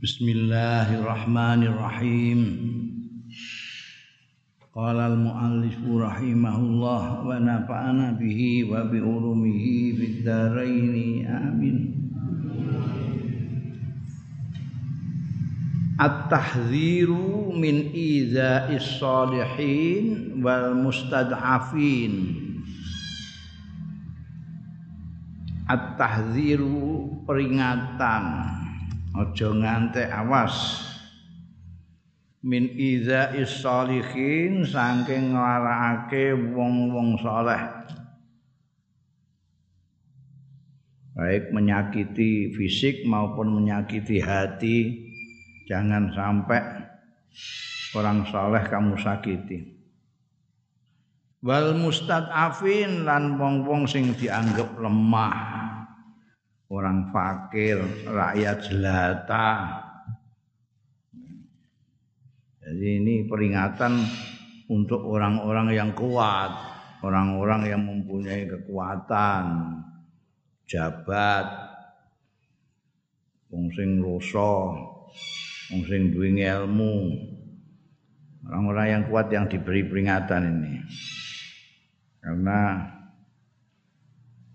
Bismillahirrahmanirrahim. Qala al-muallif rahimahullah wa nafa'ana bihi wa bi ulumihi fid amin. At-tahdziru min idza'is salihin wal mustad'afin. At-tahdziru peringatan aja ngantek awas. Min iza salihin saking nglarakake wong-wong saleh. Baik menyakiti fisik maupun menyakiti hati jangan sampai orang saleh kamu sakiti. Wal mustad'afin lan wong-wong sing dianggap lemah orang fakir, rakyat jelata. Jadi ini peringatan untuk orang-orang yang kuat, orang-orang yang mempunyai kekuatan, jabat, wong sing rasa, wong ilmu. Orang-orang yang kuat yang diberi peringatan ini. Karena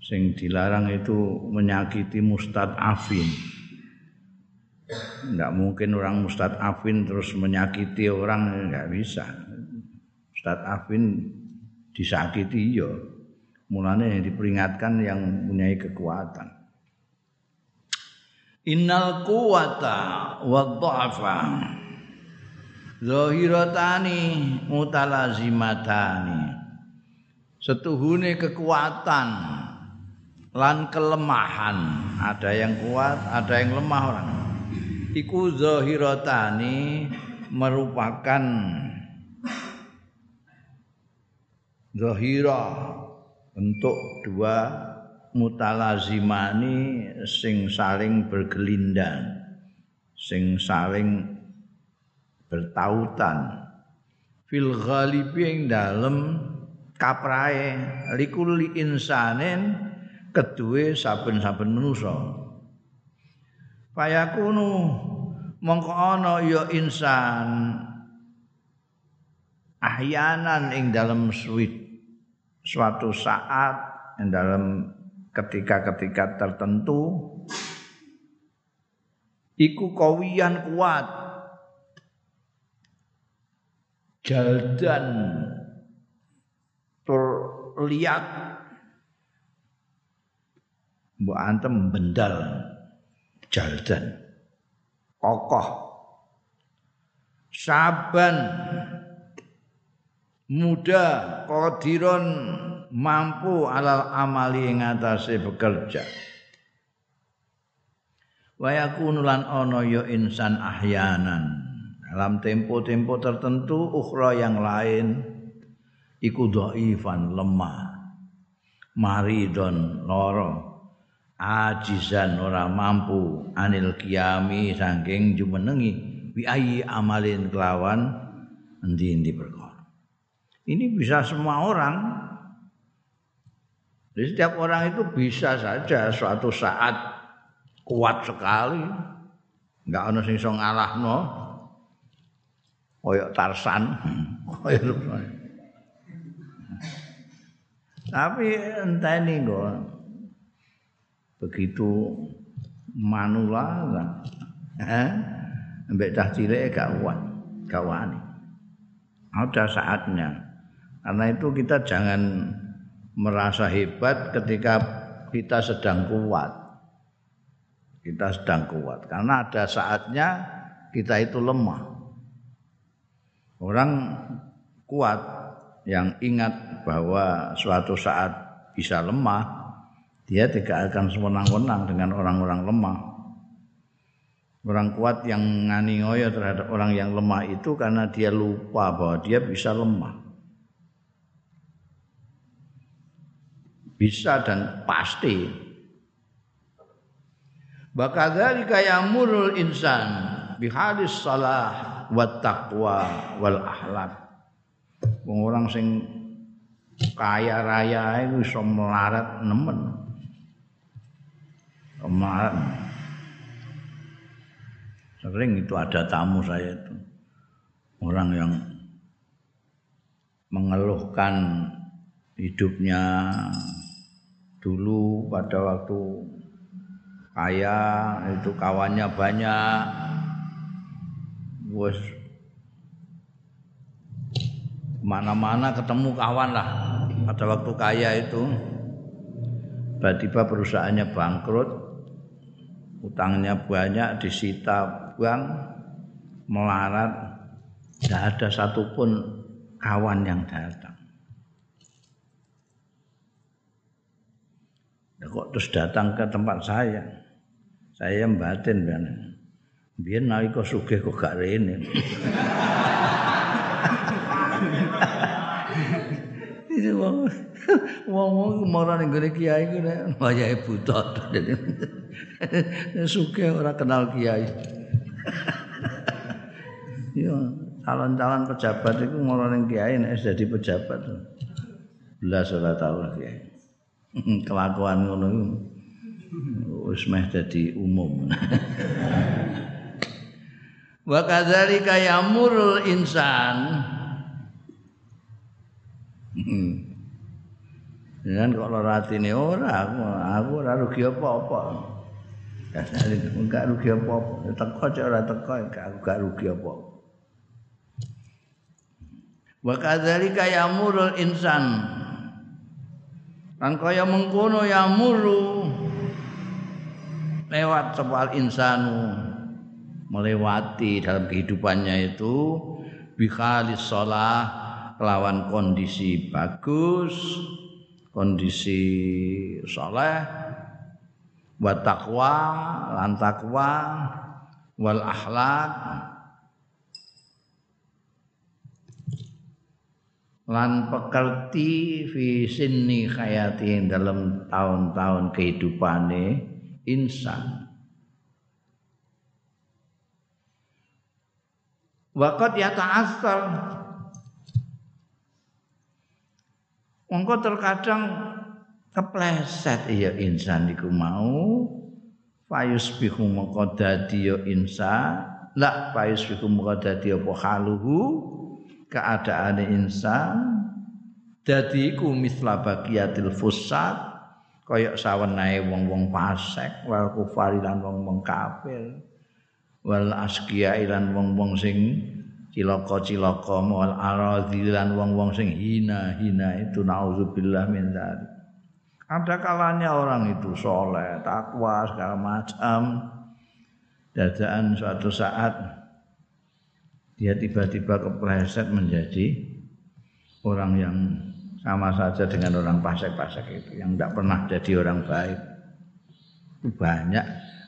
sing dilarang itu menyakiti mustadafin. Enggak mungkin orang mustadafin terus menyakiti orang enggak bisa. Mustadafin disakiti ya. Mulanya yang diperingatkan yang punya kekuatan. Innal quwata wa dha'fa zahiratani mutalazimatani. Setuhune kekuatan lan kelemahan. Ada yang kuat ada yang lemah orang. Iku zahiratani merupakan zahira untuk dua mutalazimani sing saling bergelindang sing saling bertautan. Fil ghalibi ing dalem kaprae likulli insanin kedue saben-saben manusa. Fayakunu mongko ana ya insan ahyanan ing dalam suatu saat ing dalam ketika-ketika tertentu iku kawiyan kuat. Jaldan tur mbok antem bendal jaldan. Kokoh. Saban. Muda qadiron mampu alal amali atase bekerja. Wa yakunu lan ana ya insan ahyanan. Dalam tempo-tempo tertentu ukhra yang lain iku dhaifan lemah maridon loro ajizan ora mampu anil kiami saking jumenengi bi ayi amalin kelawan endi-endi perkara. Ini bisa semua orang. Jadi setiap orang itu bisa saja suatu saat kuat sekali. Enggak ono sing iso ngalahno. Koyok Tarsan. Koyok Tapi enteni kok begitu manula eh? Mbek cah cilik gak kuat gak ada saatnya. Karena itu kita jangan merasa hebat ketika kita sedang kuat. Kita sedang kuat. Karena ada saatnya kita itu lemah. Orang kuat yang ingat bahwa suatu saat bisa lemah dia tidak akan sewenang-wenang dengan orang-orang lemah. Orang kuat yang ngani ngoyo terhadap orang yang lemah itu karena dia lupa bahwa dia bisa lemah. Bisa dan pasti. Bakadzalika yamurul insan bihadis salah wa taqwa wal ahlak. Orang sing kaya raya itu iso melarat nemen kemarin. Sering itu ada tamu saya itu. Orang yang mengeluhkan hidupnya dulu pada waktu kaya itu kawannya banyak. Wes. Mana-mana ketemu kawan lah pada waktu kaya itu. Tiba-tiba perusahaannya bangkrut utangnya banyak disita bank melarat tidak ada satupun kawan yang datang Ya kok terus datang ke tempat saya. Saya batin kan. Biar nalika sugih kok gak rene. Ini wong wong marah ning kiai ku nek wayahe buta. Sugih ora kenal kiai. Ya, calon-calon pejabat itu marah ning kiai nek jadi pejabat. Belas ora tau kiai. kelakuan ngono wis meh dadi umum. Wa kadzalika yamurul insan. Dengan kok ora atine ora aku aku ora rugi apa-apa. Kasane enggak rugi apa-apa. Teko cek ora teko aku gak rugi apa-apa. Wa kadzalika yamurul insan. Kan kaya mengkono ya muru lewat sebal insanu melewati dalam kehidupannya itu bikhalis sholah kelawan kondisi bagus kondisi soleh wa taqwa lan taqwa wal akhlak lan pekerti fi sinni hayati dalam tahun-tahun kehidupane insan. Waqat ya ta'assar Mongko terkadang kepleset. Ya insan iku mau bihu mongko dadi ya insan. La fayus bihu mongko dadi apa haluhu? Keadaan insan. Dadi iku misla bagiatil fusat kaya sawenae wong-wong fasik wal kufari lan wong-wong kafir wal asqiya lan wong-wong sing cilaka-cilaka wal aradzi lan wong-wong sing hina-hina itu nauzubillah min dzalik. Ada kalanya orang itu soleh, takwa segala macam. Dadaan suatu saat dia tiba-tiba kepleset menjadi orang yang sama saja dengan orang pasek-pasek itu yang tidak pernah jadi orang baik. Banyak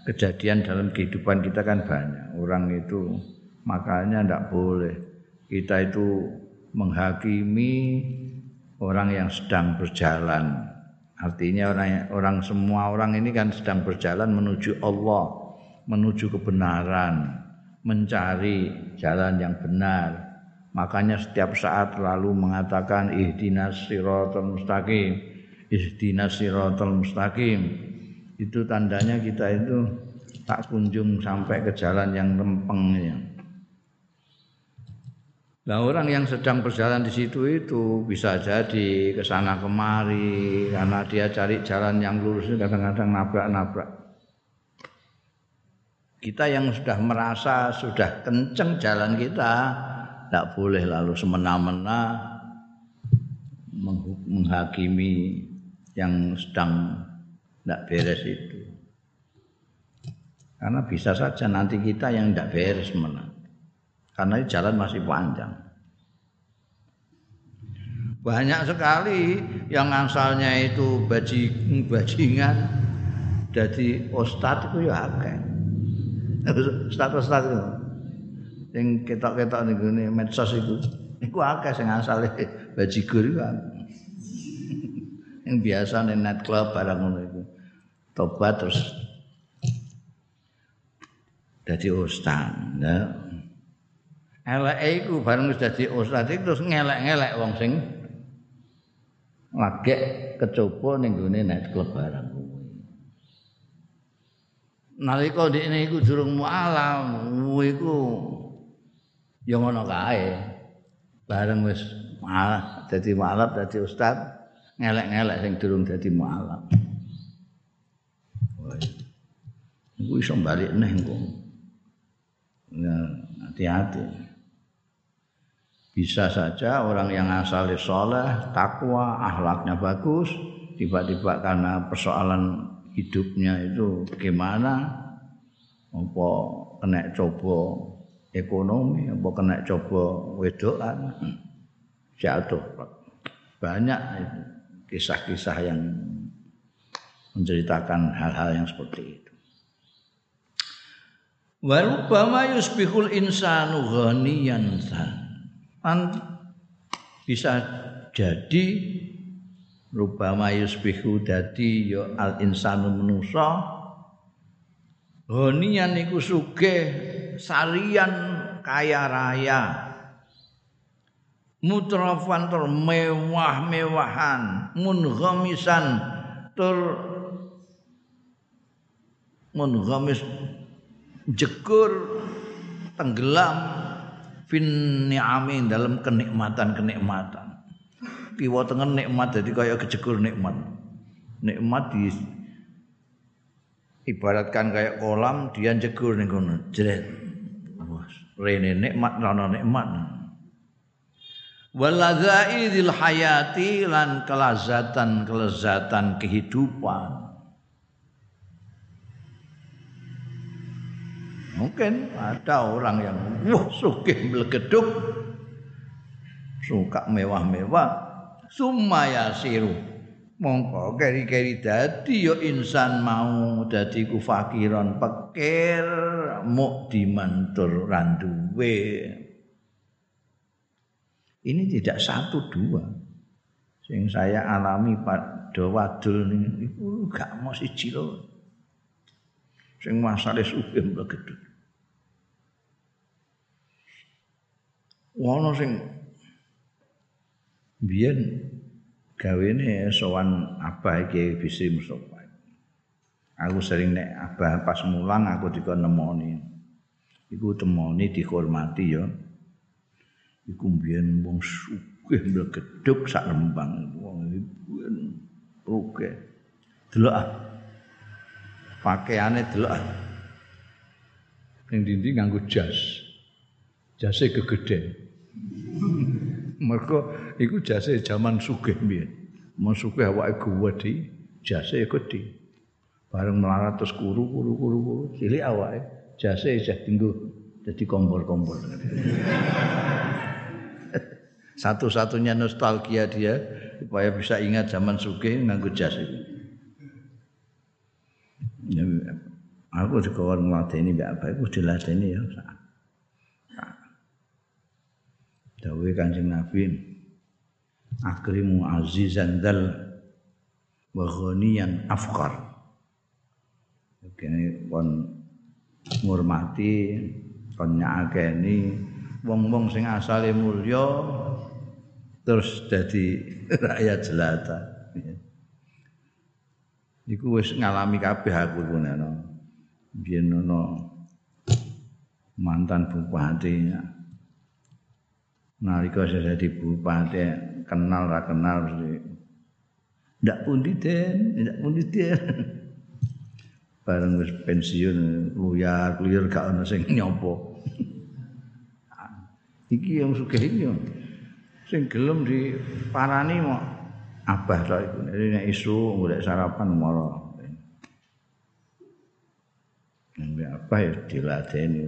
kejadian dalam kehidupan kita kan banyak. Orang itu makanya tidak boleh kita itu menghakimi orang yang sedang berjalan artinya orang orang semua orang ini kan sedang berjalan menuju Allah menuju kebenaran mencari jalan yang benar. Makanya setiap saat lalu mengatakan ihdinas siratal mustaqim. Ihdinas siratal mustaqim. Itu tandanya kita itu tak kunjung sampai ke jalan yang lempeng ya. Nah orang yang sedang berjalan di situ itu bisa jadi ke sana kemari karena dia cari jalan yang lurus kadang-kadang nabrak-nabrak. Kita yang sudah merasa sudah kenceng jalan kita, tidak boleh lalu semena-mena menghakimi yang sedang tidak beres itu. Karena bisa saja nanti kita yang tidak beres menang. Karena jalan masih panjang. Banyak sekali yang asalnya itu bajing bajingan. Jadi ustadz itu ya akeh. Status-status sing ketok-ketok ning gone medsos iku iku akeh sing asale bajigur iku yang biasa ning net club barang ngono iku. Tobat terus. Dadi ustaz nah eleke iku bareng wis dadi ustaz terus ngelek-ngelek wong sing lagi kecoba ning gone net club barang nalika dekne iku durung mualam iku ya ngono kae. Bareng wis malah dadi mualaf dadi ustaz ngelek-ngelek sing durung dadi mualaf iku iso balik neh engko. Ya hati-hati bisa saja orang yang asalnya soleh, takwa, akhlaknya bagus, tiba-tiba karena persoalan hidupnya itu bagaimana, apa kena coba ekonomi, apa kena coba wedokan, jatuh. Banyak kisah-kisah yang menceritakan hal-hal yang seperti itu. Warubama yusbihul insanu ghaniyan an bisa jadi rubama yusbihu dadi ya al insanu manusa ghaniyan iku sugih sarian kaya raya. Mutrafan tur mewah-mewahan munghamisan tur munghamis jekur tenggelam fin ni'ami dalam kenikmatan-kenikmatan. Kiwa tengen nikmat jadi kaya kejekur nikmat. Nikmat di ibaratkan kayak kolam dia jegur ning kono. Jret. Rene nikmat rono nikmat. Waladza'idil hayati lan kelazatan kelezatan kehidupan. Mungkin ada orang yang wah sugih melegeduk suka mewah-mewah sumaya siru mongko keri-keri dadi yo insan mau dadi ku fakiron pekir muk dimantur randuwe ini tidak satu dua. Sing saya alami pada wadul niku gak mau siji lho. Sing masale sugih mlegeduk Wono sing biyen gawene sowan abah iki Bisri Mustofa. Aku sering nek abah pas mulang aku dikon nemoni. Iku temoni dihormati ya. Iku biyen wong sugih mlegeduk sak lembang wong iki oke. Delok ah. Pakaiane delok ah. Ning dindi nganggo jas. Jase kegeden. Mergo iku jase jaman sugih mbiyen. Mau sugih awake gedhi, jase gedhi. Bareng melarat terus kuru kuru kuru kuru cilik awake jase isih tinggu jadi kompor-kompor. Satu-satunya nostalgia dia supaya bisa ingat zaman sugih nganggo jas itu. Ya, aku dikawal ngladeni mbak apa iku diladeni ya. Dawuh Kanjeng Nabi akrimu azizan dal wa ghaniyan afqar. Kene kon ngurmati kon nyakeni wong-wong sing asale mulya terus dadi rakyat jelata. Iku wis ngalami kabeh aku kuwi biyen ana mantan bupati nalika saya jadi bupati kenal ra kenal ndak pundi den? Ndak pundi den? Bareng wis pensiun luyar luyar gak ana sing nyopo. Iki yang sugih iki sing gelem diparani mau abah tok iku. Nek isu golek sarapan mara Nek apa ya diladeni.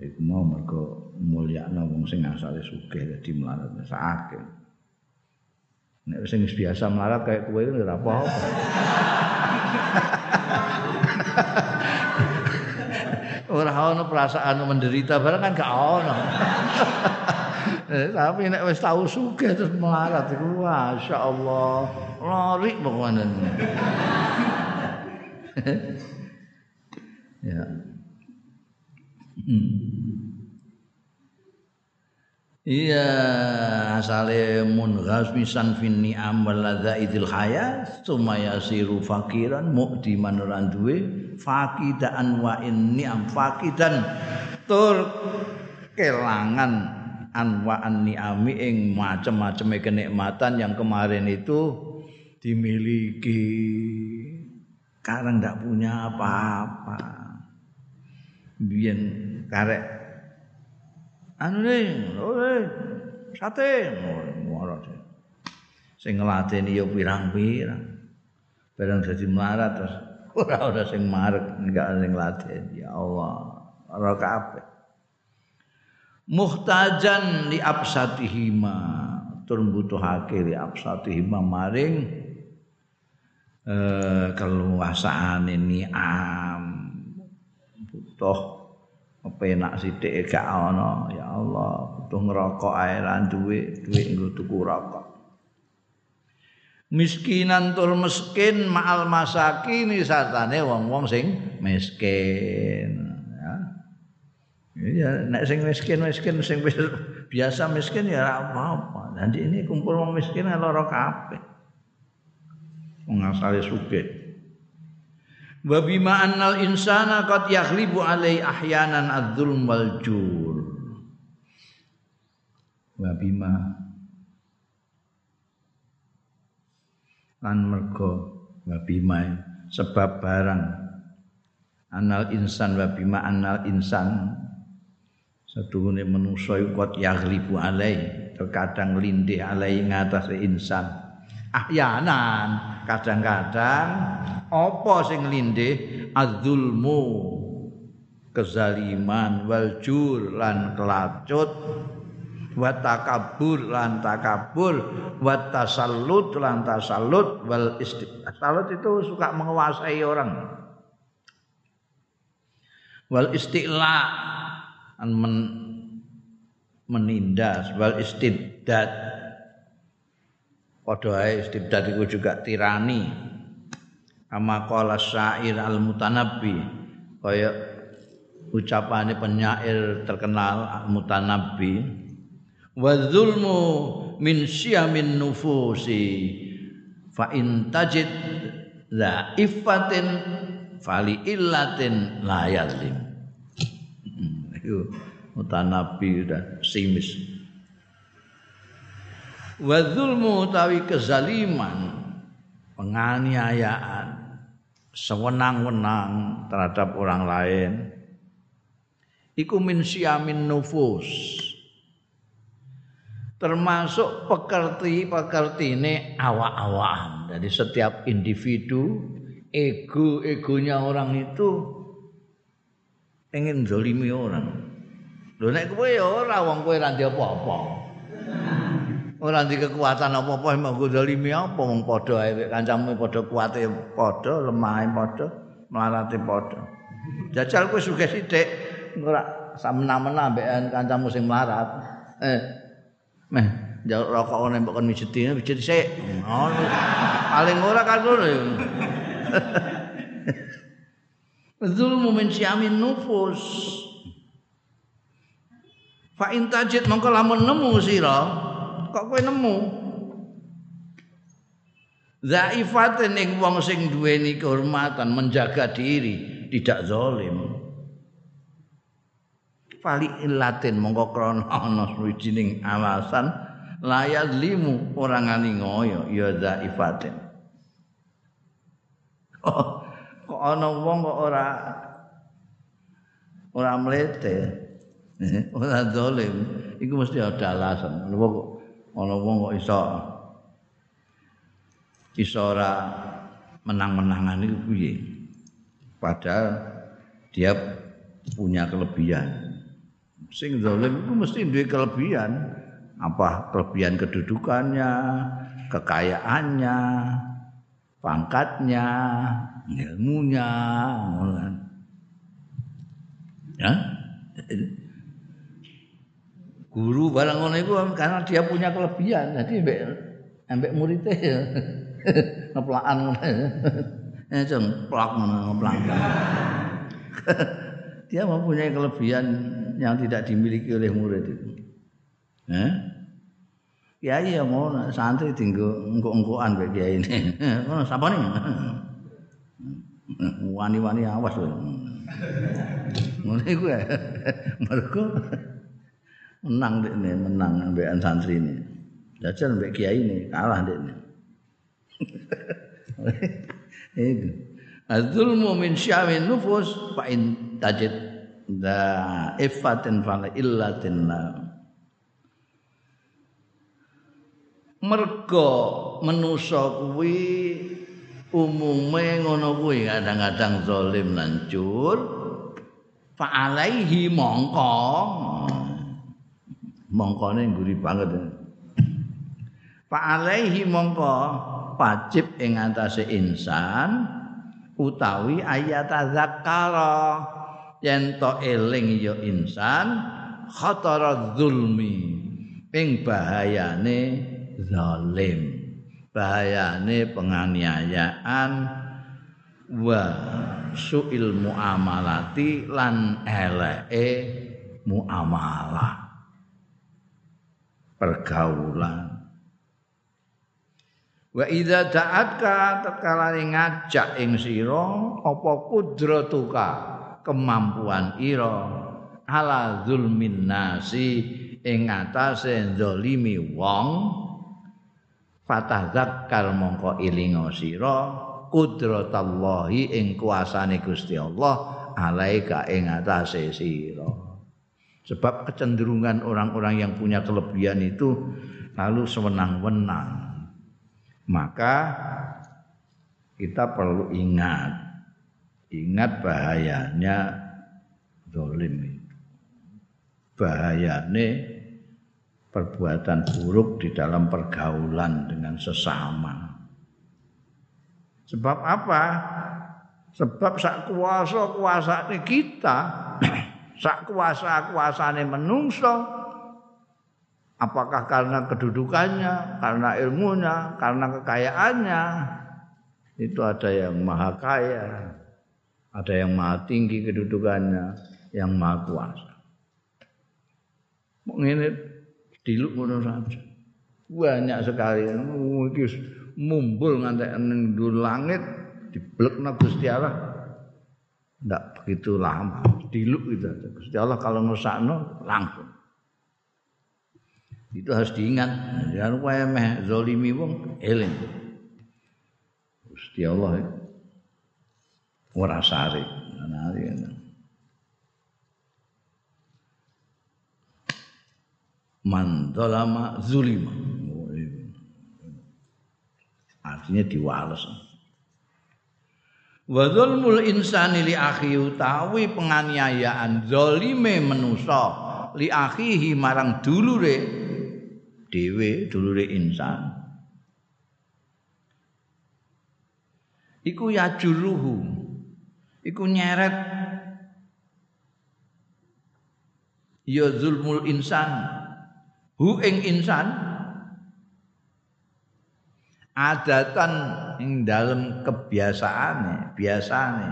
Iku mau mergo mulyakno wong sing asale sugih dadi melarat sakake nek sing biasa melarat kayak kowe itu ora apa-apa. Ora ono perasaan menderita barang kan gak ono. Eh, tapi nek wis tau sugih terus melarat iku masyaallah lari pokoknya. Ya Iya, asale munghasmisan fin ni'am wal ladzaidil sumaya siru fakiran mu'diman ora duwe fakidaan wa ni'am fakidan. Tur kelangan anwa'an ni'ami ing macam-macam kenikmatan yang kemarin itu dimiliki. Sekarang ndak punya apa-apa. Biyen karek anu nih sate ngono sing ngladeni ya pirang-pirang. Barang dadi melarat terus ora ora sing marek enggak sing ngladeni ya Allah ora kabeh. Muhtajan li absatihima tur butuhake li absatihima maring eh ini am butuh kepenak sithik gak ana ya Allah butuh ngerokok ae lan duwe duwe nggo tuku rokok. Miskinan tur miskin ma'al masakin sartane wong-wong sing miskin ya. Ya nek sing miskin-miskin sing biasa miskin ya ora apa-apa. Nanti ini kumpul wong miskin lara kabeh. Wong asale sugih wa bima annal insana qad yaghlibu alai ahyanan adzulm wal jur. Wa bima lan mergo wa bima sebab barang anal insan wa bima anal insan sedurunge manusa qad yaghlibu alai terkadang lindih alai ngatasé insan. Ahyanan kadang-kadang apa sing lindih? Adzulmu kezaliman wal jur lan kelacut wa takabur lan takabur wa tasallut lan tasallut wal istiqsalut itu suka menguasai orang. Wal istiqla men, menindas wal istibdad padha ae istibdad itu juga tirani. Kama qala syair al mutanabbi kaya ucapane penyair terkenal al mutanabbi wa zulmu min syiamin nufusi fa in tajid la ifatin fali illatin la yazlim hmm, itu mutanabbi udah simis wa zulmu tawi kezaliman penganiayaan sewenang-wenang terhadap orang lain. Iku min nufus. Termasuk pekerti-pekertine awak-awak jadi setiap individu ego-egonya orang itu ingin zolimi orang. Lho nek ya ora wong kowe apa-apa ora di kekuatan apa-apa emang zalimi apa? Wong padha ae kancamu padha kuate padha lemahe padha melarate padha. Jajal kowe sugih sithik ora samena-mena ambek kancamu sing melarat eh meh rokok ngene mbok kon mijeti mijeti sik. Ngono. Paling ora kan ngono. Zulmu min syamin nufus. Fa intajid mongko lamun nemu sira kok kowe nemu Zaifatin ing wong sing duweni kehormatan menjaga diri tidak zalim. Fali ilatin mongko krana ana suwijining alasan layat limu orang ngani ngoyo ya zaifatin. Oh, kok ana wong kok ora ora mlete. ora zalim. Iku mesti ada alasan. Lha kok ana wong kok iso? Iso ora menang-menangan iku piye? Padahal dia punya kelebihan. Sing zalim itu mesti duwe kelebihan. Apa? Kelebihan kedudukannya kekayaannya pangkatnya ilmunya kan. ya guru barang ngono iku karena dia punya kelebihan. Jadi ambek ambek muridnya ya ngeplakan ngono. Ya jeng plak ngono ngeplak. dia mempunyai kelebihan yang tidak dimiliki oleh murid itu. Eh? Kiai ya ngono, santri tinggo engko-engkoan kok kiai ini. Ngono sapa nih? Wani-wani awas lho. Ngono iku ya. Mergo menang dekne, menang ambekan santri ini. Jajal mbek kiai ini kalah dekne. Itu. Az-zulmu min syawin nufus fa in tajid da ifatin fala illatin mergo menusa kuwi umume ngono kuwi kadang-kadang zalim lan cur fa alaihi mongko mongkone ngguri banget. Fa alaihi mongko wajib ing atase insan utawi ayat zakara. Yen to eling ya insan khatara zulmi ing bahayane zalim bahayane penganiayaan wa suil muamalati lan eleke muamalah pergaulan. Wa idza ta'atka takalane ngajak ing sira apa kudratuka kemampuan ira. Ala zulmin nasi ing atase zalimi wong. Fatadzakkar mongko ilinga sira. Kudratallahi ing kuasane Gusti Allah alaika ing atase sira sebab kecenderungan orang-orang yang punya kelebihan itu lalu sewenang-wenang maka kita perlu ingat ingat bahayanya zalim itu bahayane perbuatan buruk di dalam pergaulan dengan sesama. Sebab apa? Sebab sak kuasa kuasa kita, sak kuasa kuasane menungso. Apakah karena kedudukannya, karena ilmunya, karena kekayaannya, itu ada yang maha kaya, ada yang maha tinggi kedudukannya, yang maha kuasa. Mengingat diluk ngono saja. Banyak sekali iki mumbul ngantek ning langit diblekna Gusti Allah. Ndak begitu lama, diluk itu aja. Gusti Allah kalau ngusakno langsung. Itu harus diingat. Jangan lupa meh zalimi wong eling. Gusti Allah ora sari. Nah, man zalama zulima artinya diwales wa zulmul insani li akhi utawi penganiayaan zalime manusa li akhihi marang dulure dhewe dulure insan. Iku ya juruhu iku nyeret. Ya zulmul insan hu ing insan. Adatan ing dalam kebiasaane biasane.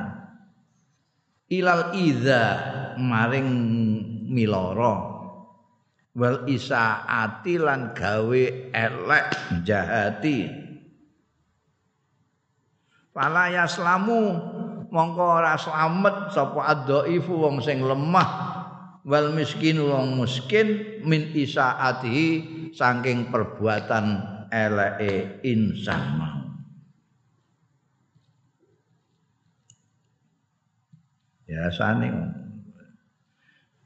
Ilal iza maring miloro. Wal isaati lan gawe elek jahati. Fala yaslamu mongko ora slamet sapa adhaifu wong sing lemah. Wal miskin wong miskin min isaatihi saking perbuatan eleke insan mau biasane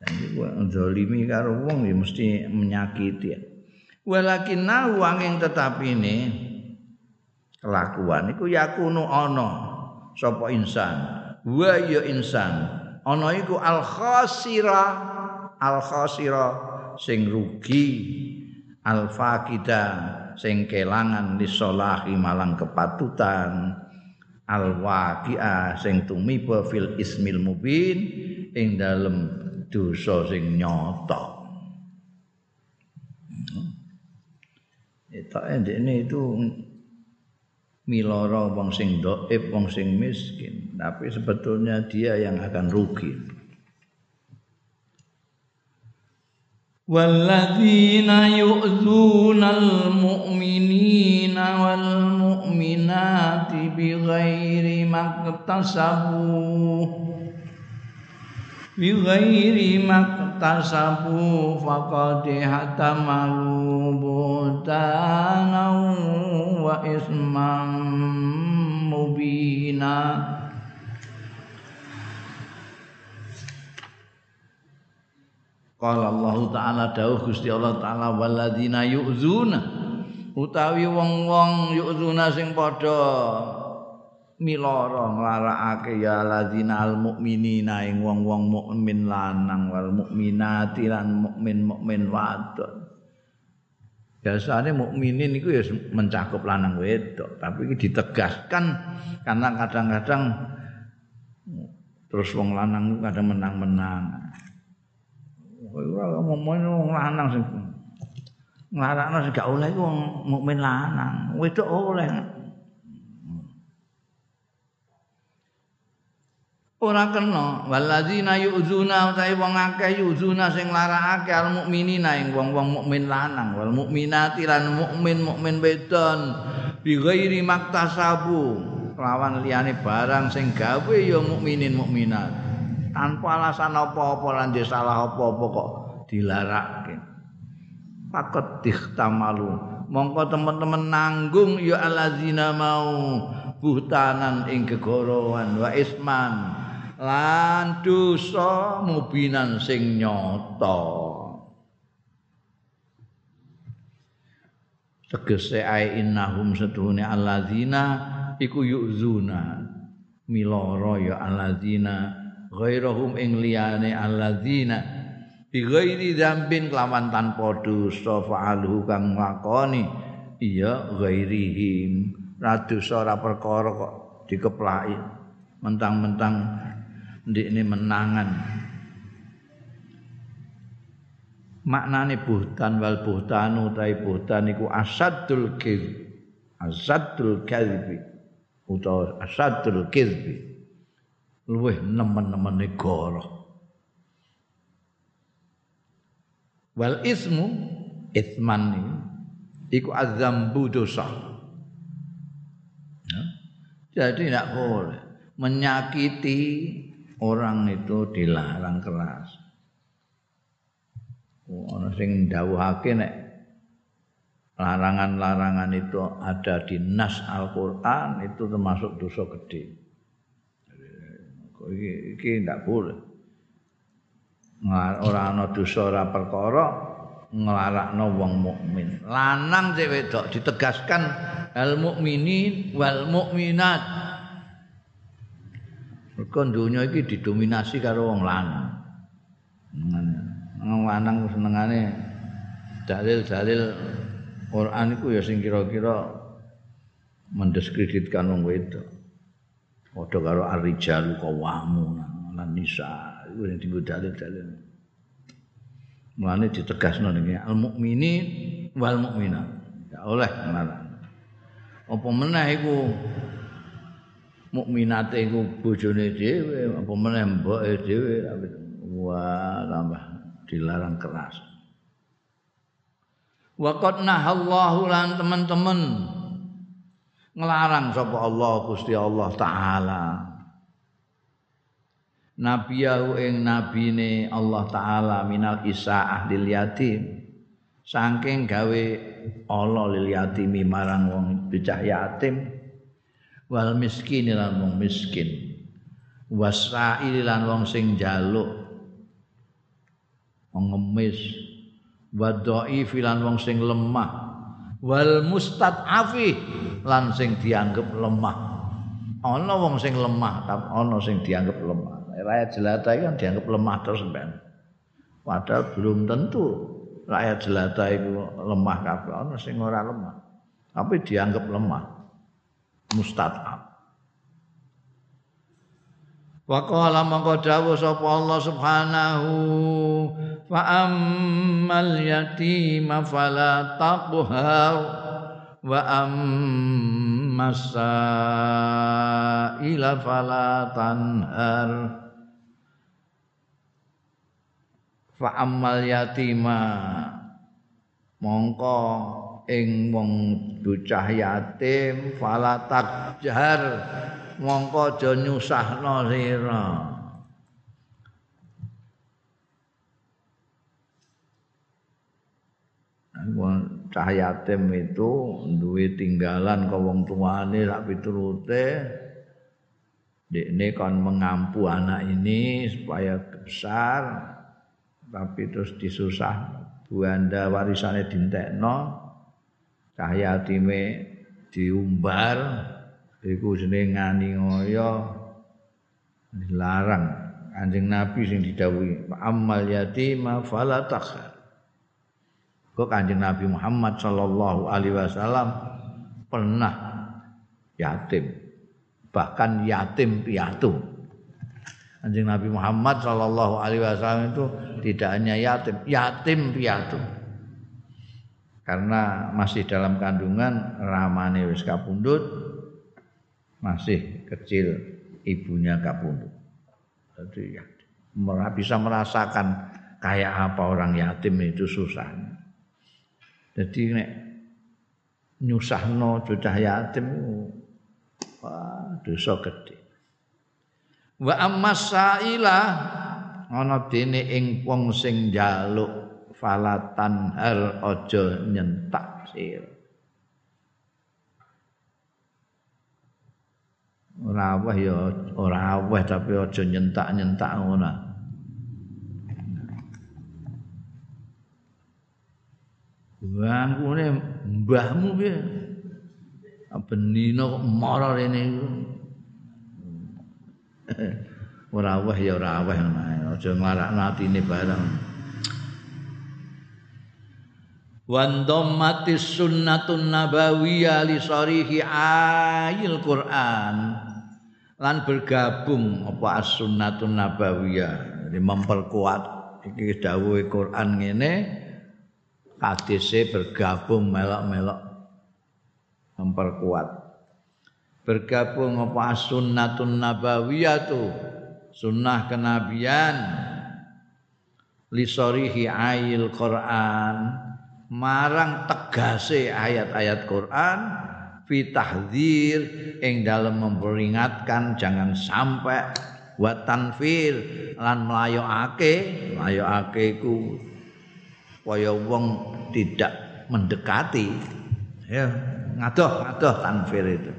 Jadi zalimi karo wong ya mesti menyakiti. Walakin wong yang tetap ini kelakuan iku yakunu ana sapa insan. Wa ya insan. Ana iku al khasira al khasira sing rugi al faqida sing kelangan lisolahi malang kepatutan al waqi'a sing tumiba fil ismil mubin ing dalem dosa sing nyata itu ini itu miloro wong sing dhaif wong sing miskin tapi sebetulnya dia yang akan rugi والذين يؤذون المؤمنين والمؤمنات بغير ما اكتسبوا بغير ما اكتسبوا فقد احتملوا بهتانا وإثما مبينا Qala Allah taala dawuh Gusti Allah taala walladzina yu'zuna utawi wong-wong yu'zuna sing padha miloro nglarakake ya ladzina al mukminina ing wong-wong mukmin lanang wal mukminati lan mukmin mukmin wadon. Biasanya mukminin itu ya mencakup lanang wedok tapi ini ditegaskan karena kadang-kadang terus wong lanang kadang menang-menang. Ora ngomong wong lanang sing nglarakno sing gak oleh iku wong mukmin lanang, wedok oleh. Ora kena. Waladzina yu'zuna utahe wong akeh yu'zuna sing larakake al mukminina ing wong-wong mukmin lanang. Wal mukminati lan mukmin mukmin wedon bi ghairi maktasabu. Lawan liyane barang sing gawe ya mukminin mukminat. Tanpa alasan apa-apa lan salah apa-apa kok dilarake. Pakot dihtamalu. Mongko teman-teman nanggung ya alazina mau buhtanan ing kegorowan wa isman lan dosa mubinan sing nyata. Tegese ai innahum setuhune alladzina iku yuzuna. Miloro ya alladzina ghairahum ing liyane alladzina. Bi ghairi dzambin kelawan tanpa dosa fa'aluhu kang nglakoni. Iya ghairihim. Ra ora perkara kok dikeplaki. Mentang-mentang ndikne menangan maknane buhtan wal buhtanu utahe buhtan iku asadul kidz asadul kadhibi utawa asadul kidzi luwih nemen-nemen negara. Wal ismu isman iku azambu dosa. Ya. Jadi tidak boleh menyakiti orang itu dilarang keras. Ono sing ndawuhake nek larangan-larangan itu ada di nas Al-Qur'an itu termasuk dosa gede. Iki iki ndak boleh. Ora ana dosa ora perkara nglarakno wong mukmin. Lanang cek wedok ditegaskan al mukminin wal mukminat mergo donya iki didominasi karo wong lanang. Wong lanang senengane dalil-dalil Quran iku ya sing kira-kira mendiskreditkan wong wedok. Padha karo ar-rijalu qawamun lan nisa iku sing dienggo dalil-dalil. Mulane ditegasno niki al-mukmini wal mukminat ya oleh ngono apa meneh iku mukminate iku bojone dhewe apa meneh mboke dhewe wah tambah dilarang keras. Waqad nahallahu lan teman-teman. Nglarang sapa Allah Gusti Allah taala. Nabiyahu ing nabine Allah taala minal isa lil yatim. Saking gawe Allah lil yatimi marang wong bocah yatim wal miskin lan wong miskin. Wasail lan wong sing njaluk. Wong ngemis. Wa dhaif lan wong sing lemah. Wal mustad'afi lan sing dianggap lemah. Ana wong sing lemah tapi ana sing dianggap lemah. Rakyat jelata kan dianggap lemah terus ben padahal belum tentu rakyat jelata itu lemah kabeh. Ana sing ora lemah tapi dianggap lemah mustad'af Wa qala mangko dawuh sapa Allah Subhanahu fa ammal yatima fala taqhar wa ammas ila fala tanhar. Fa ammal yatima mongko ing wong bocah yatim fala takjar mongko aja nyusahno sira. Cah yatim itu duwe tinggalan ke wong tuane sak piturute. Dekne kon mengampu anak ini supaya besar tapi terus disusah buanda warisane dintekno cahya yatime diumbar iku jenenge ngani ngoyo. Dilarang. Anjing nabi sing didhawuhi amal yatima fala takhar. Kok kanjeng Nabi Muhammad sallallahu alaihi wasallam pernah yatim bahkan yatim piatu. Anjing Nabi Muhammad Shallallahu Alaihi Wasallam itu tidak hanya yatim, yatim piatu. Karena masih dalam kandungan ramane wis kapundut, masih kecil ibunya kapundut. Jadi ya, bisa merasakan kayak apa orang yatim itu susah. Jadi nek nyusahno cocah yatim wah dosa gede wa ammasaila ana dene ing wong sing njaluk falatan hal aja nyentak sir. Ora aweh ya ora aweh tapi aja nyentak-nyentak ngono. Wangkune mbahmu piye? Benino kok mara rene ora wah ya ora wah aja nglarakno atine bareng Wandom mati sunnatun nabawiyah li sarihi ayil Quran. Lan bergabung apa as-sunnatun nabawiyah jadi memperkuat. Iki dawuhe Quran ngene hadise bergabung melok-melok. Memperkuat. Bergabung apa sunnatun nabawiyatu sunnah kenabian. Lisorihi ayil Quran marang tegase ayat-ayat Quran fi tahdzir ing dalam memperingatkan jangan sampai wa tanfir lan mlayokake mlayokake iku kaya wong tidak mendekati. Ya ngadoh ngadoh tanfir itu.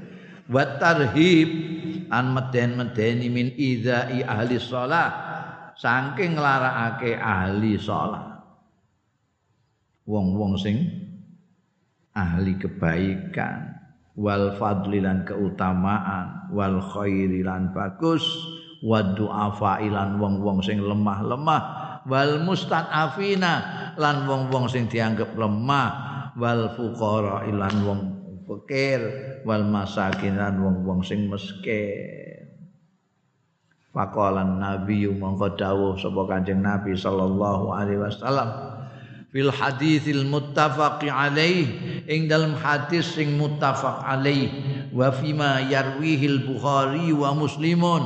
Wa tarhib an meden-medeni min idzai ahli shalah saking nglarakake ahli shalah wong-wong sing ahli kebaikan. Wal fadli lan keutamaan. Wal khairi lan bagus. Wa du'afa ilan wong-wong sing lemah-lemah. Wal mustadafina lan wong-wong sing dianggap lemah. Wal fuqara ilan wong fakir. Wal masakinan wong-wong sing miskin. Faqalan Nabi mongko dawuh sapa Kanjeng Nabi sallallahu alaihi wasallam fil haditsil muttafaq alaih ing dalam hadis sing muttafaq alaih wa fima yarwihil Bukhari wa Muslimun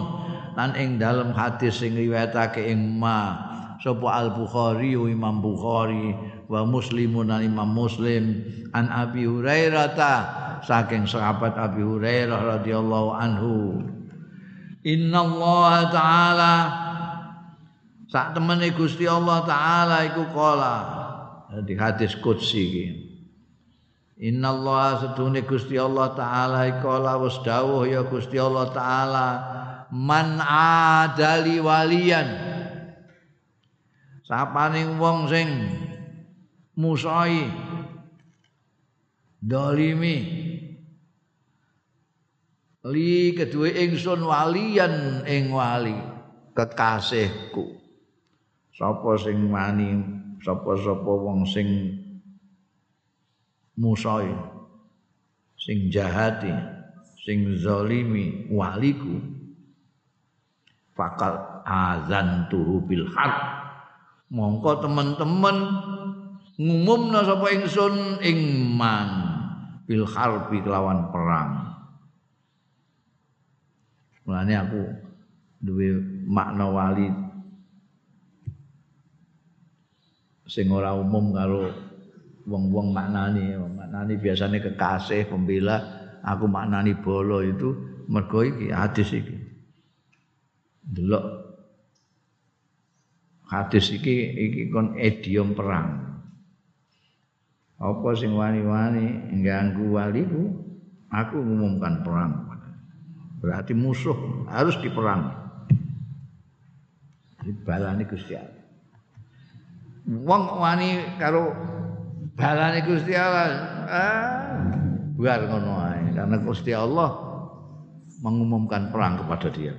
lan ing dalam hadis sing riwayatake ing ma sapa Al Bukhari Imam Bukhari wa muslimun imam muslim an abi hurairah ta saking sahabat abi hurairah radhiyallahu anhu. Inna allah taala sak temene Gusti Allah taala iku kala di hadis qudsi iki. Inna Allah sedune Gusti Allah taala kala wis dawuh ya Gusti Allah taala man adali waliyan. Sapane wong sing musai dolimi li kedua ingsun walian ing wali kekasihku. Sapa sing mani sapa-sapa wong sing musai sing jahati sing zalimi waliku fakal azantuhu bil haq. Mongko teman-teman ngumumna sapa ingsun ing man bil harbi kelawan perang. Mulane aku duwe makna wali sing ora umum karo wong-wong maknani, maknani biasanya kekasih, pembela, aku maknani bolo itu mergo iki hadis iki. Delok hadis iki iki kon idiom perang. Apa sing wani-wani ganggu waliku, aku mengumumkan perang. Berarti musuh harus diperang. Dibalani Gusti Allah. Wong wani karo balane Gusti Allah. Ah, biar ngono ae karena Gusti Allah mengumumkan perang kepada dia.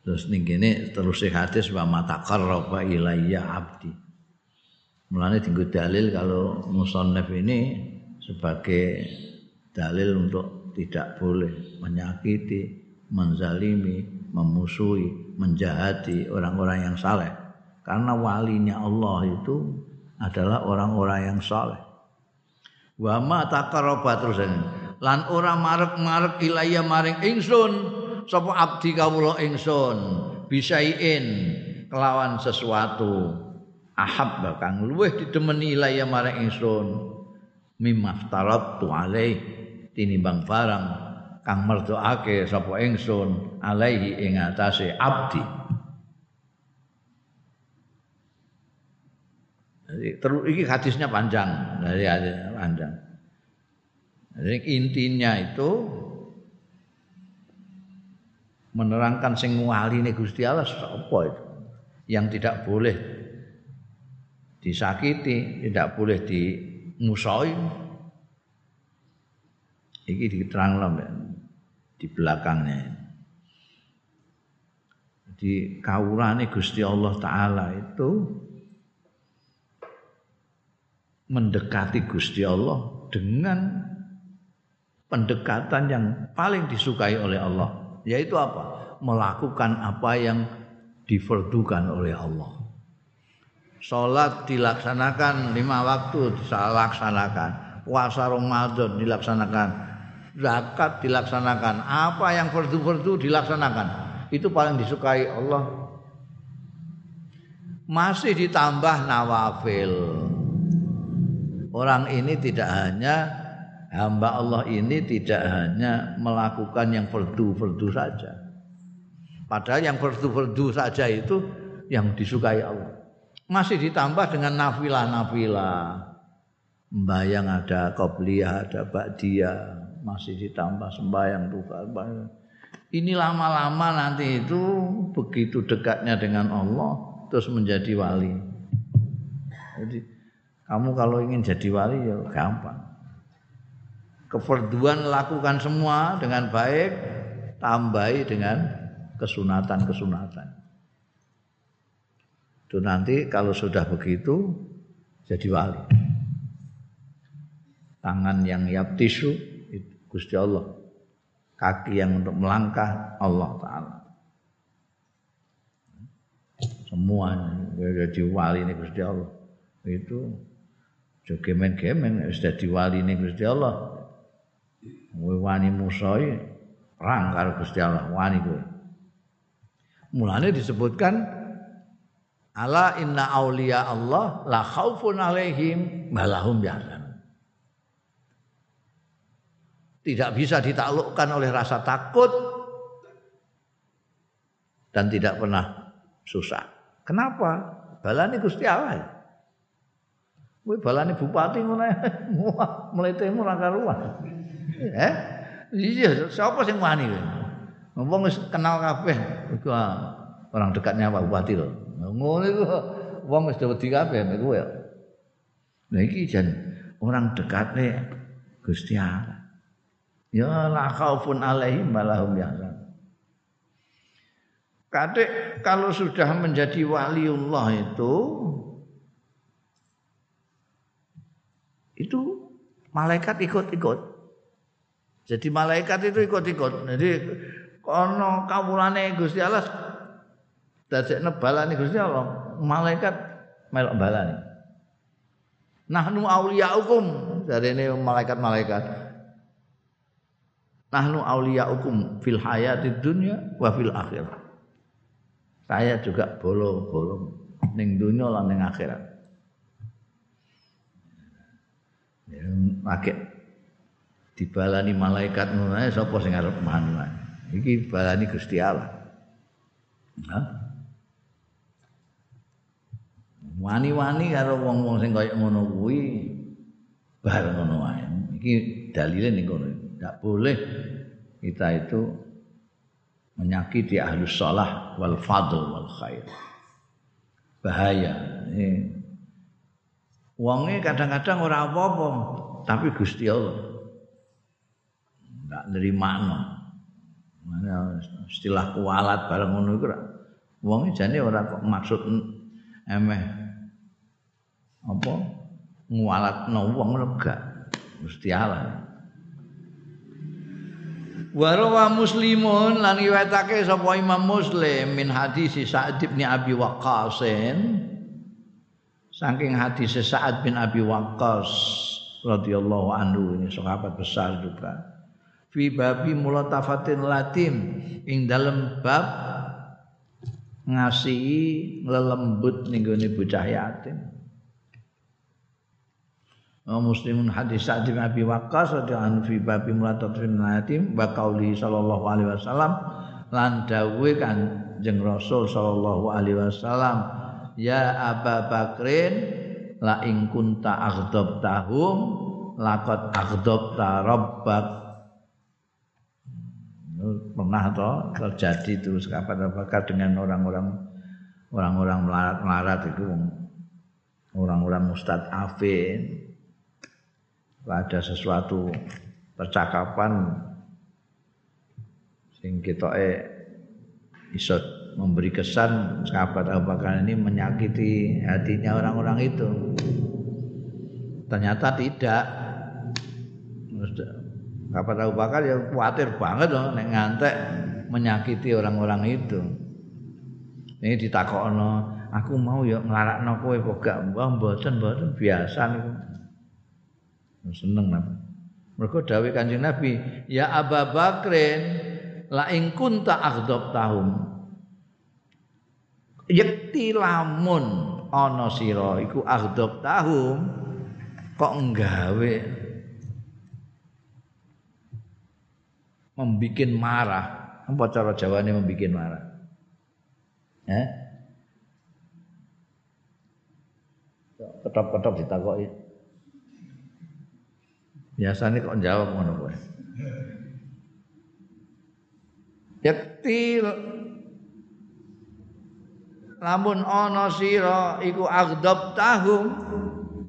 Terus ning kene terus hadis wa mataqarraba ilayya abdi. Mulane tinggu dalil kalau musannaf ini sebagai dalil untuk tidak boleh menyakiti, menzalimi, memusuhi, menjahati orang-orang yang saleh. Karena walinya Allah itu adalah orang-orang yang saleh. Wa ma taqarraba terus lan ora marek-marek ilaya maring ingsun sapa abdi kawula ingsun? Bisaiin kelawan sesuatu. Ahab kang luweh didemeni ilaya maring ingsun. Mimaftaratu alaih tinimbang barang kang merdoake sapa ingsun alaihi ing atase abdi Jadi terus ini hadisnya panjang dari panjang. Jadi intinya itu menerangkan sing ini Gusti Allah apa itu yang tidak boleh disakiti, tidak boleh dimusuhi. Ini diterang di belakangnya. Jadi kaulane Gusti Allah Taala itu mendekati Gusti Allah dengan pendekatan yang paling disukai oleh Allah yaitu apa? Melakukan apa yang difardukan oleh Allah. Salat dilaksanakan lima waktu dilaksanakan puasa Ramadan dilaksanakan zakat dilaksanakan apa yang fardu-fardu dilaksanakan itu paling disukai Allah masih ditambah nawafil Orang ini tidak hanya hamba Allah ini tidak hanya melakukan yang fardu-fardu saja. Padahal yang fardu-fardu saja itu yang disukai Allah. Masih ditambah dengan nafilah-nafilah. Membayang ada qobliyah, ada ba'diyah, masih ditambah sembahyang tuh Ini lama-lama nanti itu begitu dekatnya dengan Allah terus menjadi wali. Jadi kamu kalau ingin jadi wali ya gampang. Keferduan lakukan semua dengan baik, tambahi dengan kesunatan-kesunatan. Itu nanti kalau sudah begitu jadi wali. Tangan yang tisu itu Gusti Allah. Kaki yang untuk melangkah Allah Ta'ala. Semuanya jadi wali ini Gusti Allah. Itu Jo gemen-gemen wis dadi waline Gusti Allah. Kowe wani Musa perang karo Gusti Allah, wani kowe. Mulane disebutkan ala inna aulia Allah la khaufun alaihim malahum yahzan. Tidak bisa ditaklukkan oleh rasa takut dan tidak pernah susah. Kenapa? Balani Gusti Allah. Ya. Kowe balane bupati ngono mletemu ra karuan. Eh? Iya, siapa sing wani kowe? Wong wis kenal kabeh ah, orang dekatnya Pak Bupati lho. Ngono iku wong wis wedi kabeh. Nah iki jan orang dekatnya Gusti Allah. Ya la khaufun alaihim malahum yahzan. Kadek kalau sudah menjadi waliullah itu itu malaikat ikut-ikut. Jadi malaikat itu ikut-ikut. Jadi kono kawulane Gusti Allah dadekne balane Gusti Allah, malaikat melok balane. Nahnu auliyaukum dari ini malaikat-malaikat. Nahnu auliyaukum fil hayatid dunya wa fil akhirah. Saya juga bolong-bolong ning dunia lan ning akhirat. Ya, pakai dibalani malaikat ngono sapa sing arep mangan. Iki balani Gusti Allah. Hah? Wani-wani karo wong-wong sing kaya ngono kuwi bareng ngono wae. Iki dalile ning kono. Enggak boleh kita itu menyakiti ahlus salah wal fadl wal khair. Bahaya. Ini wonge kadang-kadang ora apa-apa, tapi Gusti Allah enggak nerima Mana istilah kualat bareng ngono iku wonge jane ora kok maksud emeh apa ngualatno wong lega Gusti Allah. Warawa muslimun lan riwayatake sapa Imam Muslim min hadis Sa'ad bin Abi Waqqas saking hadis Sa'ad bin Abi Waqqas radhiyallahu anhu ini sahabat besar juga. Fi babi mulatafatin latim ing dalam bab ngasihi lelembut ning gone bocah yatim muslimun hadis Sa'd bin Abi Waqqas radhiyallahu anhu fi babi mulatatin yatim wa qauli sallallahu alaihi wasallam lan dawuhe Kanjeng Rasul sallallahu alaihi wasallam ya Aba Bakrin la ing kunta aghdab tahum laqad aghdab ta rabbak pernah toh terjadi terus kapan apakah dengan orang-orang orang-orang melarat-melarat itu orang-orang Ustadz Afin ada sesuatu percakapan sing eh iso memberi kesan sahabat Abu Bakar ini menyakiti hatinya orang-orang itu. Ternyata tidak. Sahabat Abu Bakar ya khawatir banget loh nek ngantek menyakiti orang-orang itu. Ini ditakokno, aku mau ya nglarakno kowe kok gak mbah mboten mboten biasa niku seneng napa mergo dawuh Kanjeng Nabi ya Abu Bakrin la ing kunta aghdab tahum yekti lamun ana sira iku aghdab tahum kok nggawe? Membikin marah. Apa cara jawane membikin marah? Eh ketop-ketop ditakoki Biasanya kok jawab ngono kowe. Yakti lamun ana sira iku agdab tahum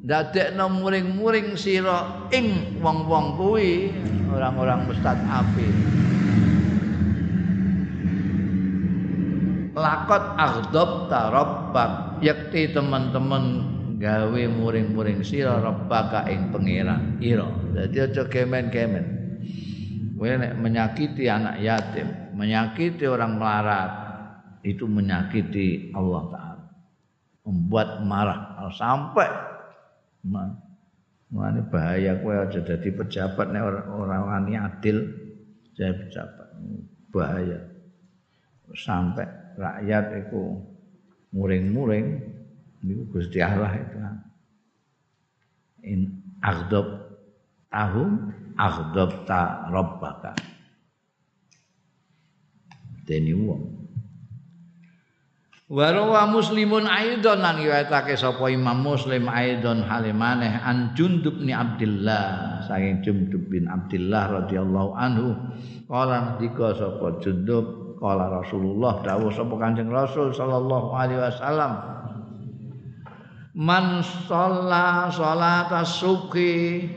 dadekno muring-muring sira ing wong-wong kuwi orang-orang mustad api. Lakot agdab tarabbak yakti teman-teman gawe muring-muring sira rabbaka ing pangeran. Ira. Dadi aja kemen-kemen kowe menyakiti anak yatim menyakiti orang melarat itu menyakiti Allah taala. Membuat marah. Sampai mana bahaya kowe aja dadi pejabat nek orang wani adil jadi pejabat. Bahaya. Sampai rakyat itu muring-muring niku Gusti Allah itu. In aghdab tahum aghdab ta rabbaka. Dene wong. Warawa muslimun aidon lan riwayatake sapa Imam Muslim aidon halimaneh an Jundub ni Abdullah saking Jundub bin Abdullah radhiyallahu anhu. Kala ndika sapa Jundub kala Rasulullah dawuh sapa Kanjeng Rasul sallallahu alaihi wasallam man sholla sholata subhi.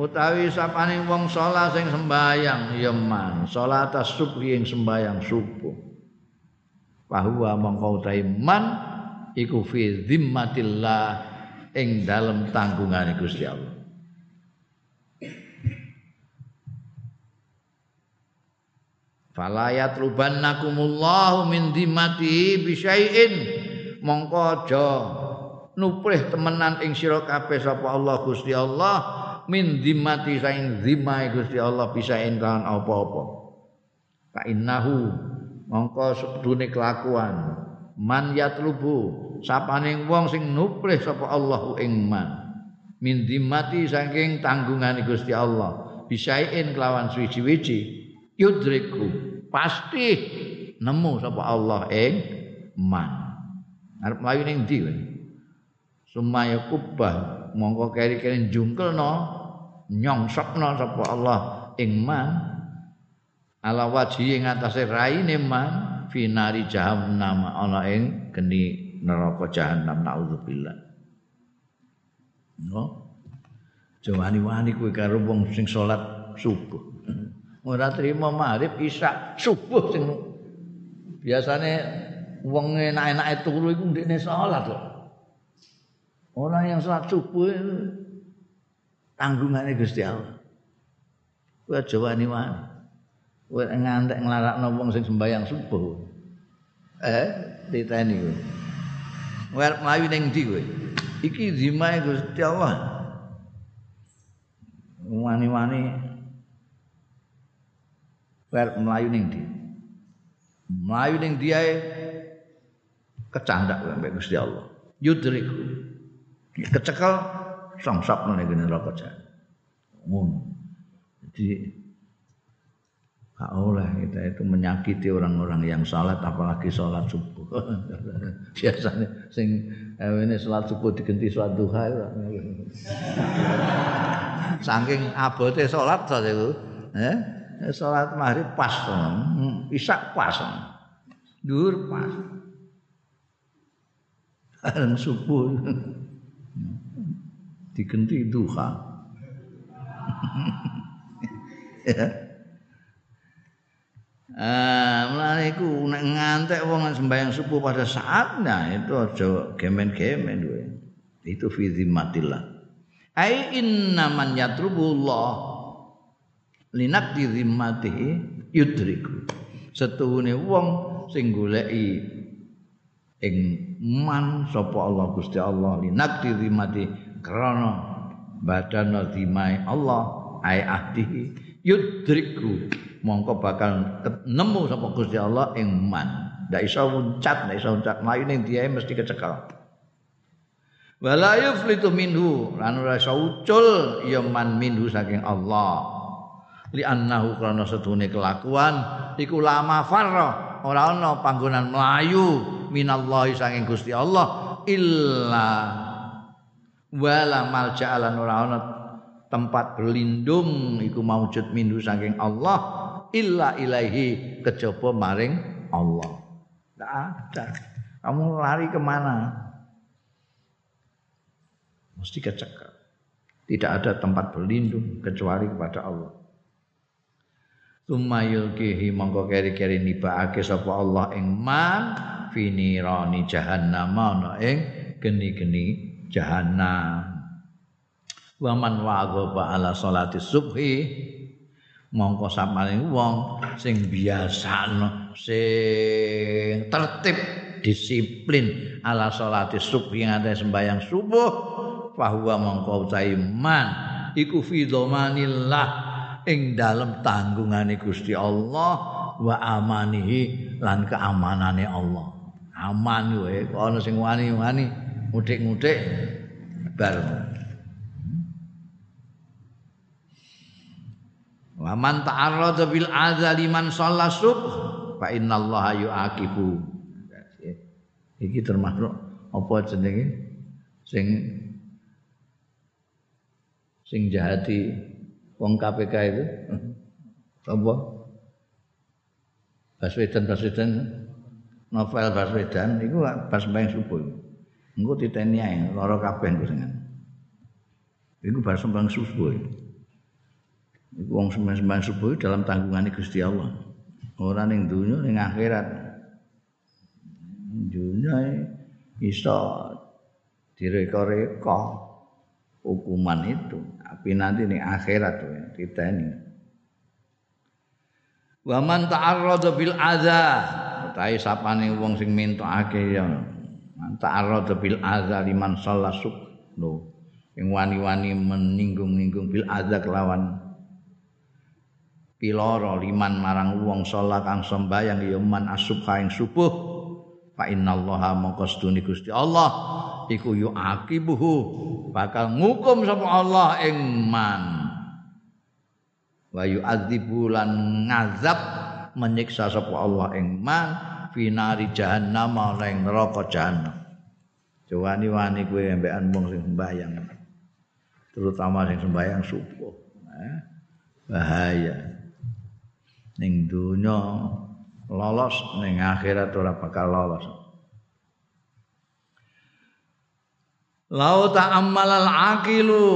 Utawi sapane wong sholat sing sembayang ya man. Sholata subhi ing sembayang subuh. Bahwa mongko utawi man iku fi zimmatillah ing dalem tanggungane Gusti Allah. Falayat rubannakumullahu min dimati bisyai'in mongko nuprih temenan ing sira kabeh sapa Allah Gusti Allah min dimati saing zimai Gusti Allah bisa entan apa-apa. Fa innahu mongko sedune kelakuan man yatlubu sapane wong sing nuplih sapa Allahu ing man. Min dimati saking tanggungane Gusti Allah bisain kelawan suwi-wiji yudriku pasti nemu sapa Allah ing man. Arep mlayu ning ndi sumaya kubah. Mongko keri-keri jungkelno nyongsokno sapa Allah. Ing man ala wajhi ing atase raine man finari jahannam ana ing geni neraka jahannam naudzubillah. No jawani-wani kuwi karo wong sing salat subuh. Ora trimo maghrib isya subuh sing biasane wong enak-enake turu iku ndekne salat kok Orang yang sholat subuh tanggungannya Gusti Allah. Kowe aja wani-wani. Kowe ngantek nglarakno wong sing sembahyang subuh. Eh, diteni kowe. Kowe mlayu ning ndi kowe? Iki zimae Gusti Allah. Wani-wani kowe mlayu ning ndi? Mlayu ning ndi ae kecandak sampai Gusti Allah. Yudriku. Kecekel songsok ngene iki neraka jahanam. Jadi gak oleh kita itu menyakiti orang-orang yang salat apalagi salat subuh. Biasanya sing ini salat subuh diganti salat duha Saking abote salat saja itu. Eh? Salat maghrib pas, hmm, isak pas. Dur pas. subuh. digenti duha. ya. Ah, mulane iku ngantek wong sembahyang subuh pada saatnya itu aja gemen-gemen duwe. Itu fi zimmatillah. Ai inna man yatrubullah linakti zimmatihi yudriku. Setuhune wong sing goleki ing man sapa Allah Gusti Allah linakti zimmatihi krana badan dimai Allah ai ahdihi yudriku mongko bakal nemu sapa Gusti Allah ing man. Ndak iso muncat ndak iso muncat. Mlayu ning diae mesti kecekel. Wala yuflitu minhu lan ora iso ucul ya man minhu saking Allah. Li annahu krana setune kelakuan iku lama farra ora ana panggonan mlayu minallahi saking Gusti Allah illa wala malja'alan ora ana tempat berlindung iku maujud minhu saking Allah illa ilaihi kejaba maring Allah. Tidak ada. Kamu lari ke mana? Mesti kecekel. Tidak ada tempat berlindung kecuali kepada Allah. Tumayul kihi mongko keri-keri nibaake sapa Allah ing man finirani jahannam ana ing geni-geni jahannam. Wa man waghaba ala salati subhi mongko samane wong sing biasa sing tertib disiplin ala salati subhi ngate sembayang subuh bahwa mongko utahe man iku fi dhamanillah ing dalem tanggungane Gusti Allah wa amanihi lan keamanane Allah. Aman wae ana sing wani-wani mudik-mudik bar. Wa man ta'arrada bil adzali man shalla subh fa innallaha yu'aqibu. Iki termasuk apa jenenge sing sing jahati wong KPK itu apa Baswedan Baswedan novel Baswedan itu pas main subuh engko titeni ae lara kabeh sing iku bar sembang subuh iku. Wong sembang subuh dalam tanggungane Gusti Allah. Ora ning donya ning akhirat. Dunya iso direka-reka hukuman itu. Tapi nanti ning akhirat ya titeni wa man ta'arrada bil adza utahe sapane wong sing mentokake ya ta'arrada bil adza liman shalla subh ing wani-wani meninggung-ninggung bil adza kelawan. Piloro liman marang wong sholat kang sembayang ya man asubha ing subuh. Fa innallaha mongko sedune Gusti Allah iku yu'aqibuhu bakal ngukum sapa Allah ing man. Wa yu'adzibu lan ngazab menyiksa sapa Allah ing man finari jahannam ning neraka jahannam Jawani-wani kowe ambekan wong sing sembayang terutama sing sembayang subuh. Eh, bahaya. Ning donya lolos ning akhirat ora bakal lolos. Lau ta'ammal al-aqilu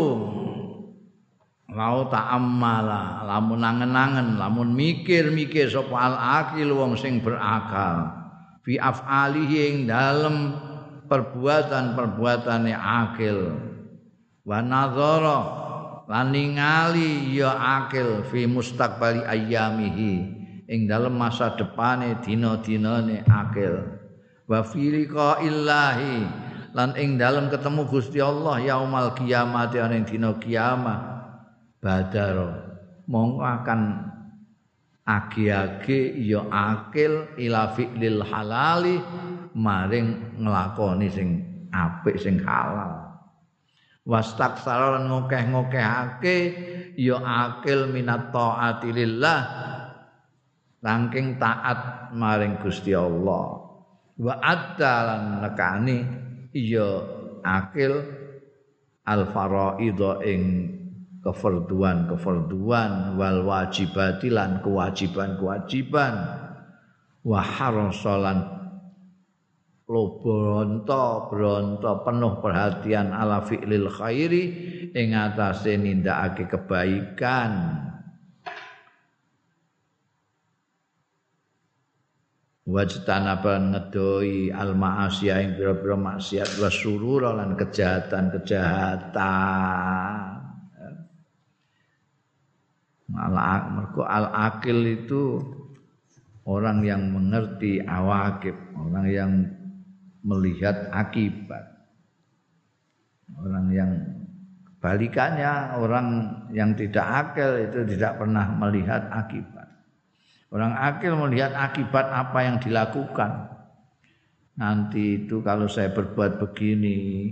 Lau ta'ammala lamun angen-angen lamun mikir-mikir sapa al-aqil wong sing berakal. Fi af'alihi ing dalem perbuatan-perbuatane akil. Wa nadzara lan ningali ya akil fi mustaqbali ayyamihi ing dalam masa depane dina-dinane akil. Wa fi illahi lan ing dalam ketemu Gusti Allah yaumal kiamat ing dina kiamat badar mongko akan agi-agi ya akil ila fi'lil halali maring nglakoni sing apik sing halal. Wastaksara lan ngokeh-ngokehake ya akil minat taati lillah taat maring Gusti Allah. Wa adalan nekani iya akil al faraidha ing kefarduan kefarduan wal wajibatilan kewajiban kewajiban wa harasalan lo bronto bronto penuh perhatian ala fi'lil khairi ing atase nindakake kebaikan. Wajtanaba ngedoi al ma'asiyah ing pira-pira maksiat wa surura lan kejahatan-kejahatan. Al mergo al akil itu orang yang mengerti awakib orang yang melihat akibat orang yang balikannya orang yang tidak akil itu tidak pernah melihat akibat Orang akil melihat akibat apa yang dilakukan. Nanti itu kalau saya berbuat begini,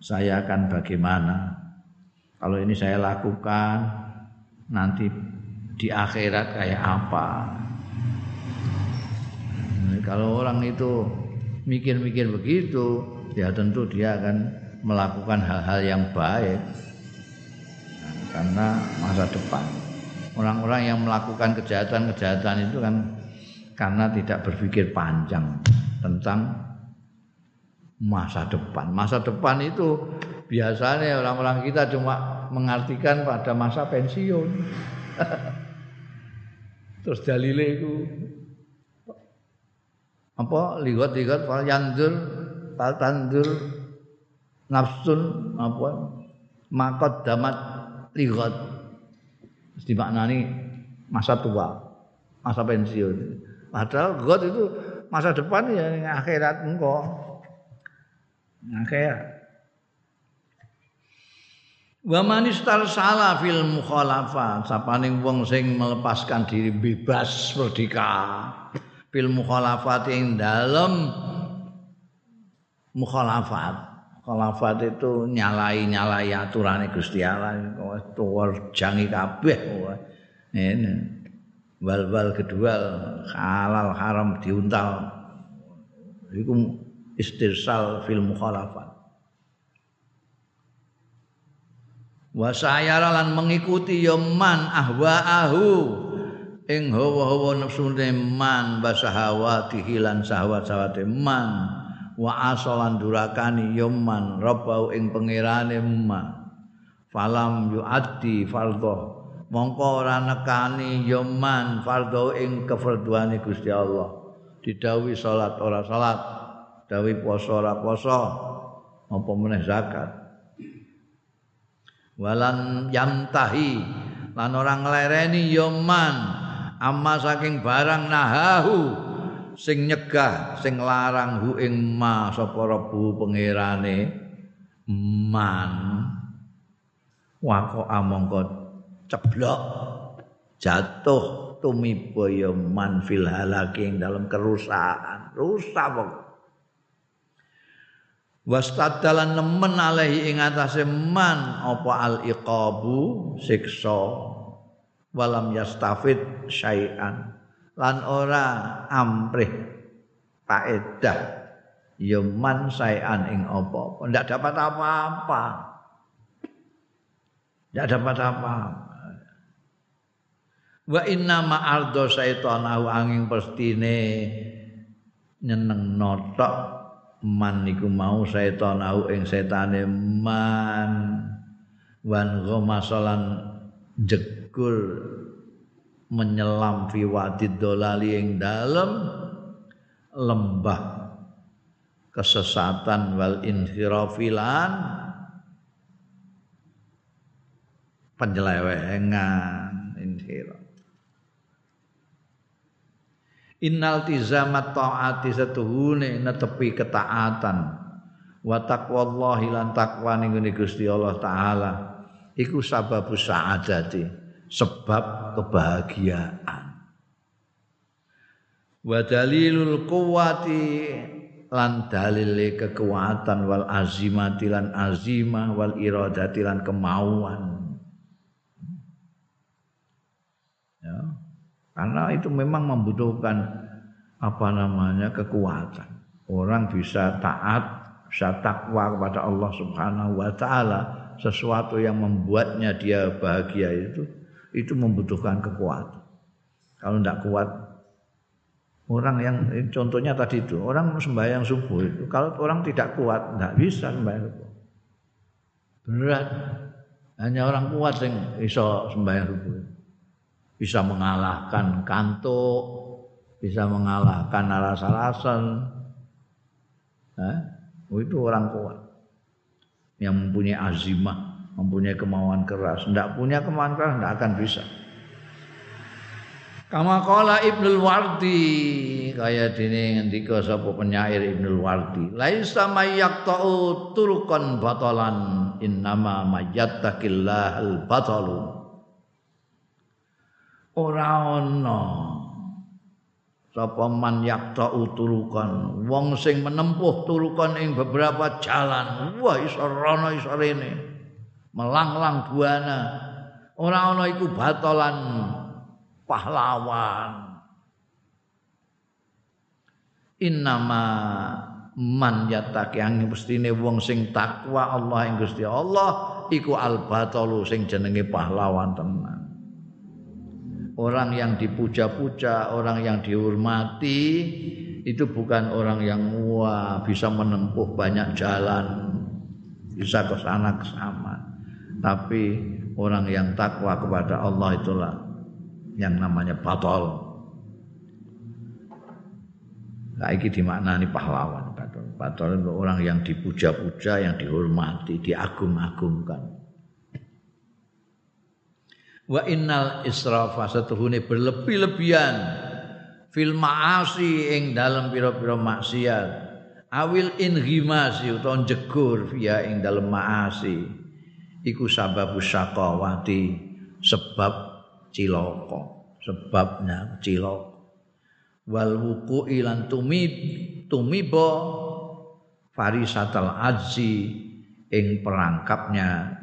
saya akan bagaimana? Kalau ini saya lakukan, nanti di akhirat kayak apa? Kalau orang itu mikir-mikir begitu, ya tentu dia akan melakukan hal-hal yang baik karena masa depan orang-orang yang melakukan kejahatan-kejahatan itu kan karena tidak berpikir panjang tentang masa depan. Masa depan itu biasanya orang-orang kita cuma mengartikan pada masa pensiun. Terus dalile itu apa ligot-ligot fal yandur fal tandur nafsun apa makot damat ligot Mesti maknani masa tua, masa pensiun. Padahal God itu masa depan ya akhirat engkau. Akhirat. Wa manistar salah fil mukhalafat sapaning wong sing melepaskan diri bebas merdeka fil mukhalafat ing dalem mukhalafat Khalafat itu nyalai-nyalai aturane Gusti Allah tuwar jangi kabeh. Ini wal-wal kedua halal haram diuntal. Iku istirsal fil mukhalafat. Wa sayara lan mengikuti ya man ahwaahu ing hawa-hawa nafsune man basahawati hilan sahwat-sahwate man. Wa asalan durakani yoman rabbau ing pangerane ma falam yuaddi fardhu mongko ora nekani yoman fardhu ing kefarduane Gusti Allah. Didawi salat ora salat. Dawi poso ora poso apa meneh zakat? Walan yantahi lan ora nglereni yoman amma saking barang nahahu sing nyegah sing larang hu ing ma sapa rebu pangerane man. Wako amangka ceblok jatuh tumiba ya man fil halaki dalam kerusakan. Rusak pokok wastadalan nemen alaihi ing atase man apa al iqabu siksa walam yastafid syai'an. Lan ora amrih faedah ya man syai'an ing apa ndak dapat apa-apa. Ndak dapat apa-apa. Wa inna ma ardo syaitanahu angin pestine nyeneng notok man niku mau setan ing setane man. Wan ghamasalan jegur menyelam fi wadid dolali ing dalem lembah kesesatan wal infirafilan penyelewengan infiraf Innal tizamat taati setuhune netepi ketaatan wa taqwallahi lan takwa ning Gusti Allah taala. Iku sababus saadati sebab kebahagiaan. Wa dalilul quwati lan dalile kekuatan wal azimati lan azimah wal iradati lan kemauan. Ya. Karena itu memang membutuhkan apa namanya kekuatan. Orang bisa taat, bisa takwa kepada Allah Subhanahu wa taala, sesuatu yang membuatnya dia bahagia itu itu membutuhkan kekuatan. Kalau tidak kuat orang yang contohnya tadi itu orang sembahyang subuh itu kalau orang tidak kuat tidak bisa sembahyang subuh. Berat. Hanya orang kuat yang bisa sembahyang subuh bisa mengalahkan kantuk, bisa mengalahkan alas-alasan. Eh? itu orang kuat yang mempunyai azimah, mempunyai kemauan keras. Tidak punya kemauan keras, tidak akan bisa. Kama kala Ibnul Wardi kaya dene ngendika sapa penyair Ibnul Wardi laisa mayyaqta'u turqan batalan innama mayyattaqillahal batalu ora ana sapa man yakta uturukan wong sing menempuh turukan ing beberapa jalan wah iso rono iso rene melanglang buana. Ora ana iku batolan pahlawan. Innama man yataki angin mestine wong sing takwa Allah ing Gusti Allah iku al batalu sing jenenge pahlawan tenan. Orang yang dipuja-puja, orang yang dihormati itu bukan orang yang wah bisa menempuh banyak jalan, bisa ke sana ke sana. Tapi orang yang takwa kepada Allah itulah yang namanya batol. Nah, ini dimaknani pahlawan. Batol itu orang yang dipuja-puja, yang dihormati, diagung-agungkan wa innal israfa satuhune berlebih-lebihan fil ma'asi ing dalam pira-pira maksiat awil inghimasi utawa jegur via ing dalam ma'asi iku sababu syaqawati sebab cilaka sebabnya cilaka. Wal wuku ilan tumib tumibo farisatal ajzi ing perangkapnya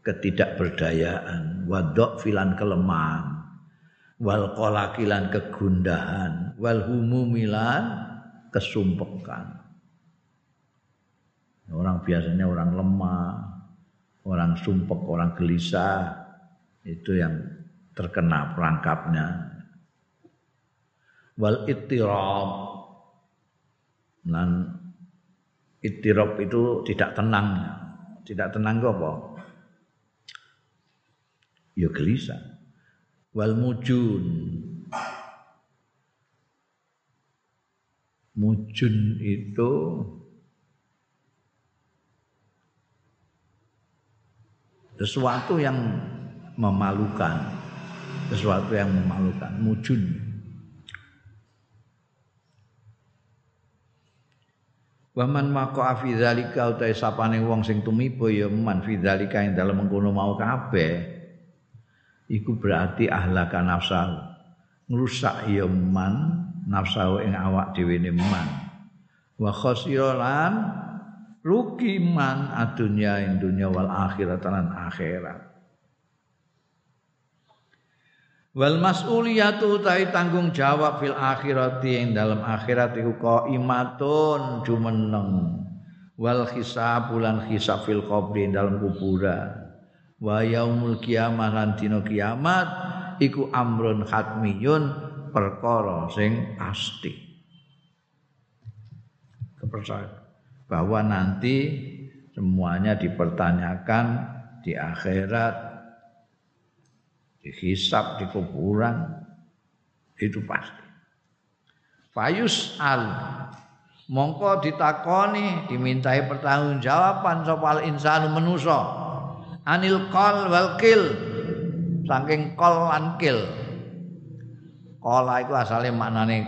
ketidakberdayaan wadok filan kelemahan wal kolakilan kegundahan wal humumilan kesumpekan orang biasanya orang lemah orang sumpek orang gelisah itu yang terkena perangkapnya. Wal ittirab. Dan itu tidak tenang. Tidak tenang apa? Ya gelisah. Wal mujun. Mujun itu sesuatu yang memalukan. Sesuatu yang memalukan. Mujun. Waman maqa fi dzalika utahe sapane wong sing tumiba ya man fi dzalika ing dalem mengkono mau kabeh. Iku berarti ahlaka nafsahu. Ngrusak ya man nafsu ing awak dhewe man. Wa khasiran rugi man adunya ing dunya wal akhirat lan akhirat. Wal mas'uliyatu tai tanggung jawab fil akhirati ing dalam akhirat iku qaimatun jumeneng. Wal hisab bulan hisab fil qabri dalam kuburan. Wa yaumul kiamah lan dina kiamat iku amrun khatmiyun perkara sing pasti kepercayaan bahwa nanti semuanya dipertanyakan di akhirat dihisap di kuburan itu pasti. Fayus al mongko ditakoni dimintai pertanggungjawaban sopal insanu menuso anil kol wal kil saking kol lan kil kola itu asalnya maknane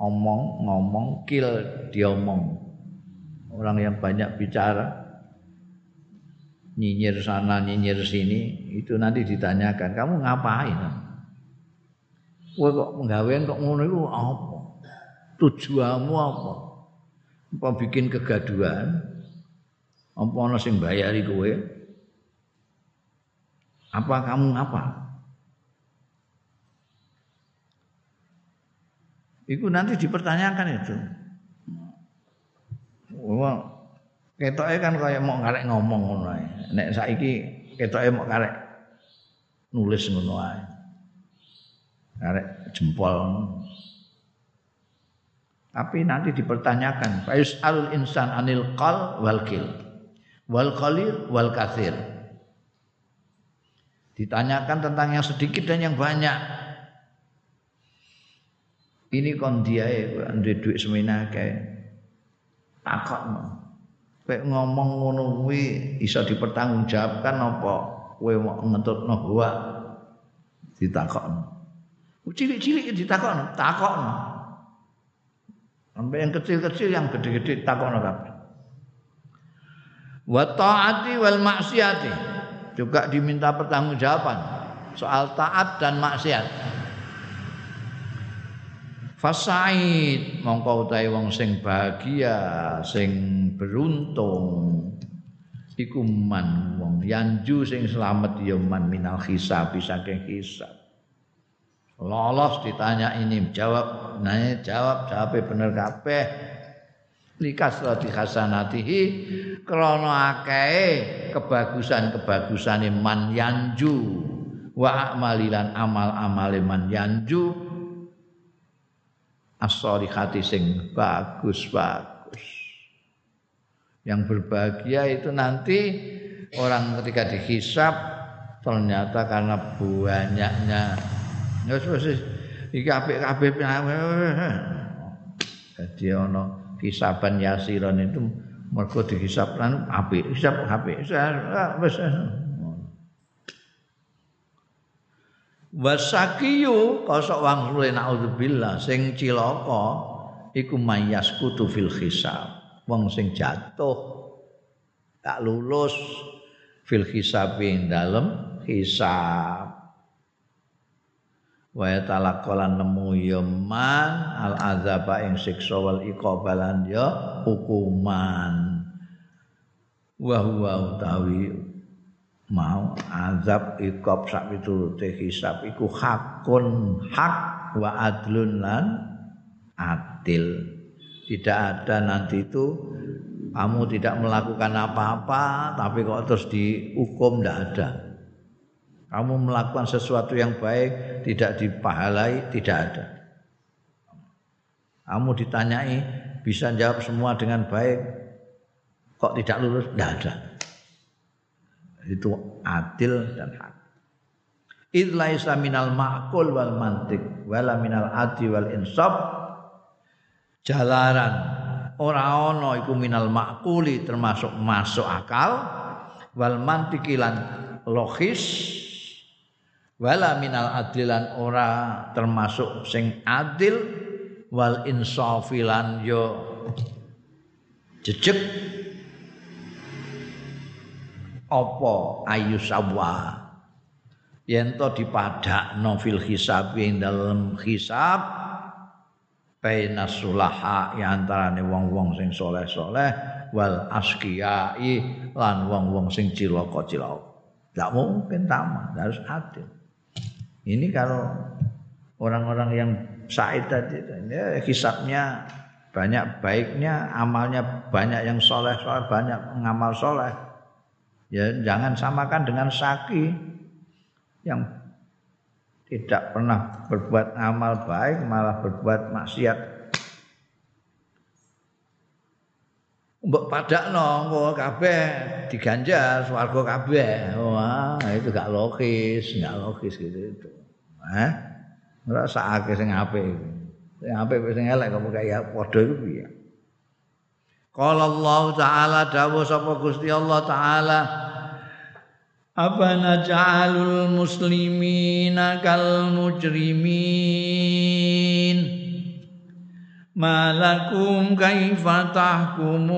ngomong ngomong kil diomong orang yang banyak bicara nyinyir sana nyinyir sini itu nanti ditanyakan kamu ngapain Kowe kok penggawean kok ngono iku apa? Tujuanmu apa? Apa bikin kegaduhan? Apa ana sing bayari kowe? Apa kamu apa? Itu nanti dipertanyakan itu. Wah, ketoke kan kaya mau ngarek ngomong ngono ae. Nek saiki ketoke mau karek nulis ngono ae. Karek jempol. Tapi nanti dipertanyakan, Fayus al insan anil qal wal kil. Wal qalil wal kathir. Ditanyakan tentang yang sedikit dan yang banyak. Ini kon dia duit semina kayak takokno. Kowe ngomong ngono kuwi iso dipertanggungjawabkan apa kowe mau ngentutno hawa ditakokno. Cilik-cilik ditakokno, takokno. Sampai yang kecil-kecil yang gede-gede takokno kabeh. Wa taati wal maksiati juga diminta pertanggungjawaban soal taat dan maksiat. Fasaid mongko utahe wong sing bahagia, sing beruntung iku man wong yanju sing selamat ya man minal hisab saking hisab. Lolos ditanya ini jawab, nah jawab jawab bener kabeh. Likas lati hasanatihi krana akeh kebagusan-kebagusane man yanju wa amalilan amal-amale man yanju as-solihati sing bagus-bagus. Yang berbahagia itu nanti orang ketika dihisap ternyata karena banyaknya. Ya wis iki apik-apik. Jadi ono hisaban yasiron itu mergo dihisap lan apik hisap apik. Wis wasakiyu kosok wang sule naudzubillah sing cilaka iku mayas kutu fil hisab. Wong sing jatuh tak lulus fil hisab ing dalem hisab. Wa talaqalan nemu yaman al azaba ing siksa wal iqabalan ya hukuman. Wa huwa utawi mau azab ikop sak piturute hisab iku hakun hak wa adlun lan adil. Tidak ada nanti itu kamu tidak melakukan apa-apa tapi kok terus dihukum tidak ada. Kamu melakukan sesuatu yang baik tidak dipahalai tidak ada. Kamu ditanyai bisa jawab semua dengan baik kok tidak lulus tidak ada itu adil dan hak. Idlaisa minal ma'kul wal mantik wala minal adi wal insaf jalaran. Ora ana iku minal ma'kuli termasuk masuk akal. Wal mantikilan logis. Wala minal adilan ora termasuk sing adil. Wal insafilan yo jejeg apa ayu sawa yen to dipadakno fil hisab ing dalam hisab baina sulaha ya antarane wong-wong sing soleh-soleh wal askiyai lan wong-wong sing cilaka-cilaka. Tidak mungkin sama, harus adil. Ini kalau orang-orang yang said tadi, ini hisapnya banyak baiknya, amalnya banyak yang soleh, soleh banyak ngamal soleh. Ya jangan samakan dengan saki yang tidak pernah berbuat amal baik malah berbuat maksiat. Mbok padakno engko kabeh diganjar swarga kabeh. Wah itu gak logis gak logis gitu itu. Eh ora sakake sing apik. Sing apik sing elek kok kaya padha iku piye? Qala Allah Ta'ala dawuh sapa Gusti Allah Ta'ala apa naj'alul muslimina kal mujrimin? Malakum kaifa tahkumun?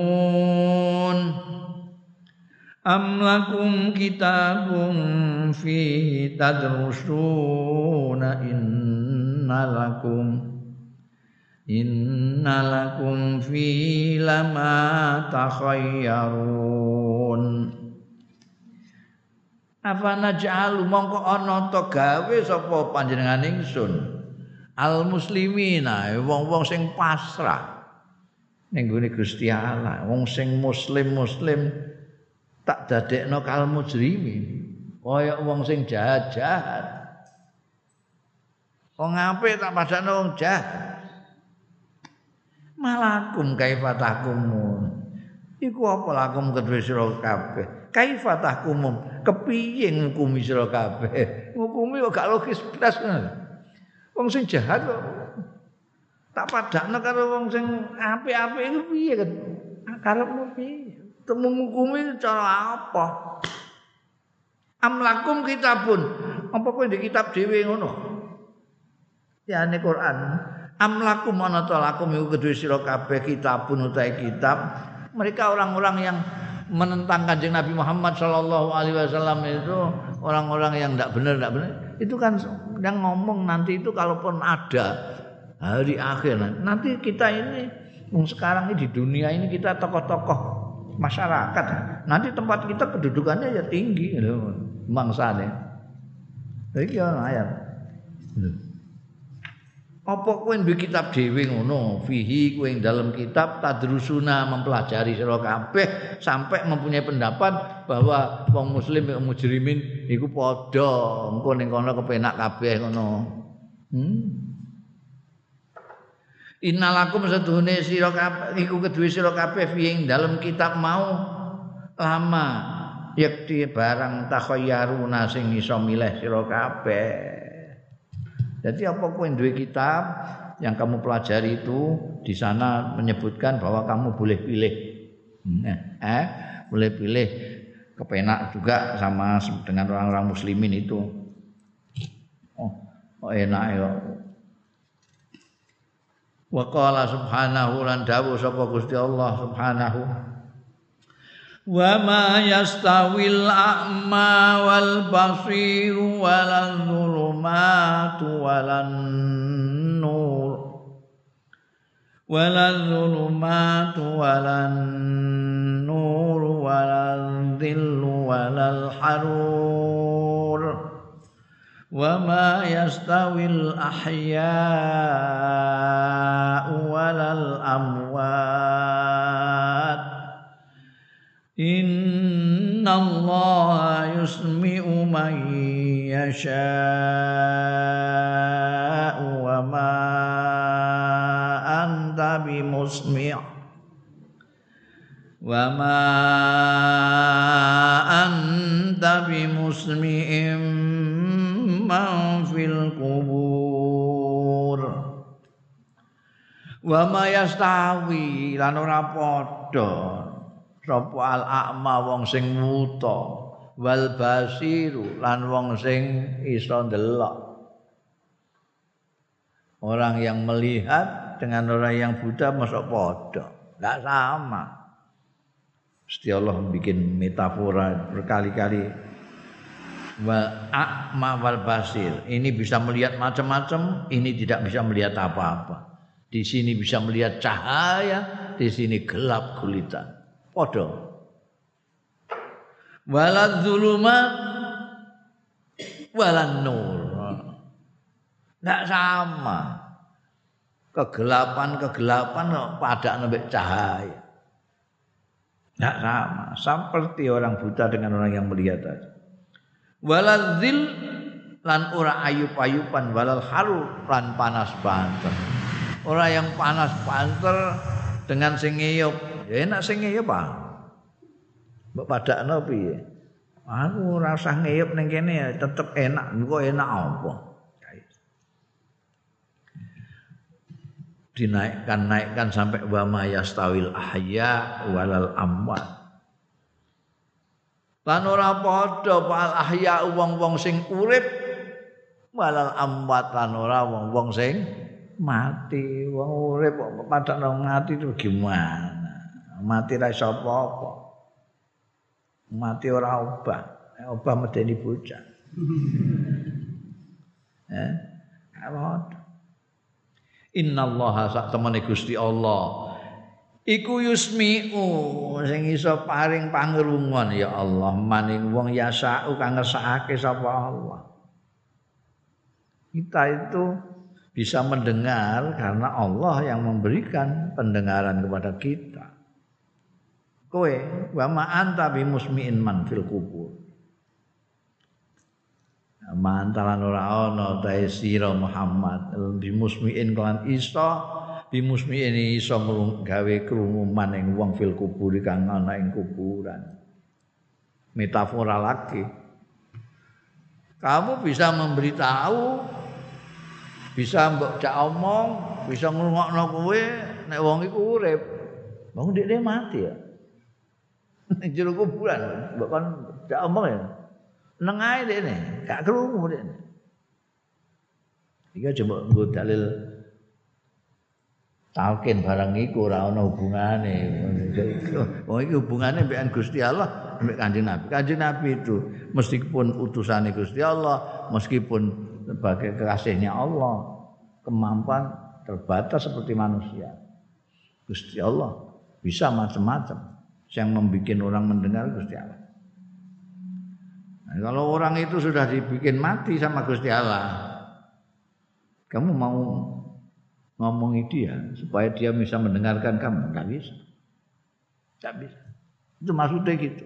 Am lakum kitabun fi tadrusuna inna lakum? Inna lakum fi lama takhayyarun apa naj'alu? Mongko ana to gawe sapa panjenengan ingsun? Al muslimina wong-wong sing pasrah. Ning gone Gusti Allah wong sing muslim muslim tak dadekno kal mujrimin. Kaya wong sing jahat-jahat. Wong apik tak padane wong jahat. Malakum kaifa takumun iku apa lakum kedue sira kabeh? Kaifa tahkumum? Kepiye ngukumi sira kabeh? Ngukumi kok gak logis blas wong sing jahat kok tak padakno karo wong sing apik-apik iku piye kan karepmu piye? Temu ngukumi cara apa? Amlakum kitabun. Apa kowe di kitab dhewe ngono? Ya ne Quran amlakum ana ta lakum iku kedue sira kabeh? Kitabun utahe kitab mereka orang-orang yang menentang kanjeng Nabi Muhammad Shallallahu Alaihi Wasallam itu orang-orang yang tidak benar tidak benar itu kan yang ngomong nanti itu kalaupun ada hari akhir nanti kita ini sekarang ini di dunia ini kita tokoh-tokoh masyarakat. Nanti tempat kita kedudukannya ya tinggi bangsanya. Jadi ayat apa kowe duwe kitab dhewe ngono? Fihi kowe ing dalam kitab tadrusuna mempelajari sira kabeh sampai mempunyai pendapat bahwa wong muslim wong mujrimin iku padha engko ning kono kepenak kabeh ngono. Hmm? Innalakum seduhune sira kabeh iku kedue sira kabeh fihi ing dalam kitab mau lama yakti barang takhayyaruna sing iso milih sira kabeh Jadi apa kowe duwe kitab yang kamu pelajari itu di sana menyebutkan bahwa kamu boleh pilih. Hmm. Eh, boleh pilih kepenak juga sama dengan orang-orang muslimin itu. Oh, oh enak ya. Wa qala subhanahu lan dawu sapa Gusti Allah subhanahu wa ma yastawil a'ma wal basir wal dhulumatu walan nur walan dhulumatu walan nur walan dhillu walal harur wa ma yastawil ahya'u walal amwat Yasha'u wa ma anta bimusmi' wa ma anta bimusmi'in man fil kubur. Wa ma yastawi lan ora padha sapa al a'ma wong sing wuta wal basiru lan wong sing iso ndelok. Orang yang melihat dengan orang yang buta masuk padha enggak sama. Gusti Allah bikin metafora berkali-kali. Wal a'ma wal basir. Ini bisa melihat macam-macam ini tidak bisa melihat apa-apa. Di sini bisa melihat cahaya, di sini gelap gulita. Podo. Walad zulumat walan nur. Tidak sama. Kegelapan-kegelapan pada nembek cahaya. Tidak sama. Seperti orang buta dengan orang yang melihat tadi. Waladzil lan ora ayup-ayupan walal haru lan panas banter. Ora yang panas banter dengan sing ngeyup. Ya enak sing ngeyup ah. Mbok padakno piye? Aku ora usah ngeyup ning kene ya tetep enak. Kok enak apa? Dinaikkan naikkan sampai wa mayastawil ahya walal amwat. Lan ora padha pal ahya wong-wong sing urip walal amwat lan ora wong-wong sing mati. Wong urip kok padha mati itu gimana? Mati ra iso apa-apa. Mati ora obah. Obah medeni bocah. eh? Innallaha sak temene Gusti Allah iku yusmi'u sing iso paring pangrungon ya Allah maning wong yasa'u kang ngersakake sapa Allah kita itu bisa mendengar karena Allah yang memberikan pendengaran kepada kita. Kowe wa ma anta bi musmi'in man fil kubur. Ma anta lan ora ana ta sira Muhammad bi musmi'in kan iso bi musmi'in iso gawe krungu maning wong fil kubur kang ana ing kuburan. Metafora lagi. Kamu bisa memberitahu bisa mbok cak omong, bisa ngrungokno kowe nek wong iku urip. Wong dhekne mati ya. Ning jero kuburan, mbok kon cak omong ya. Neng ae dhekne, gak krungu dhekne. Iki coba nggo dalil talkin barang iku ora ana hubungane. Wong iki hubungane mbek Gusti Allah mbek Kanjeng Nabi. Kanjeng Nabi itu meskipun utusane Gusti Allah, meskipun sebagai kekasihnya Allah kemampuan terbatas seperti manusia Gusti Allah bisa macam-macam yang membuat orang mendengar Gusti Allah nah, kalau orang itu sudah dibikin mati sama Gusti Allah kamu mau ngomongi dia supaya dia bisa mendengarkan kamu nggak bisa nggak bisa itu maksudnya gitu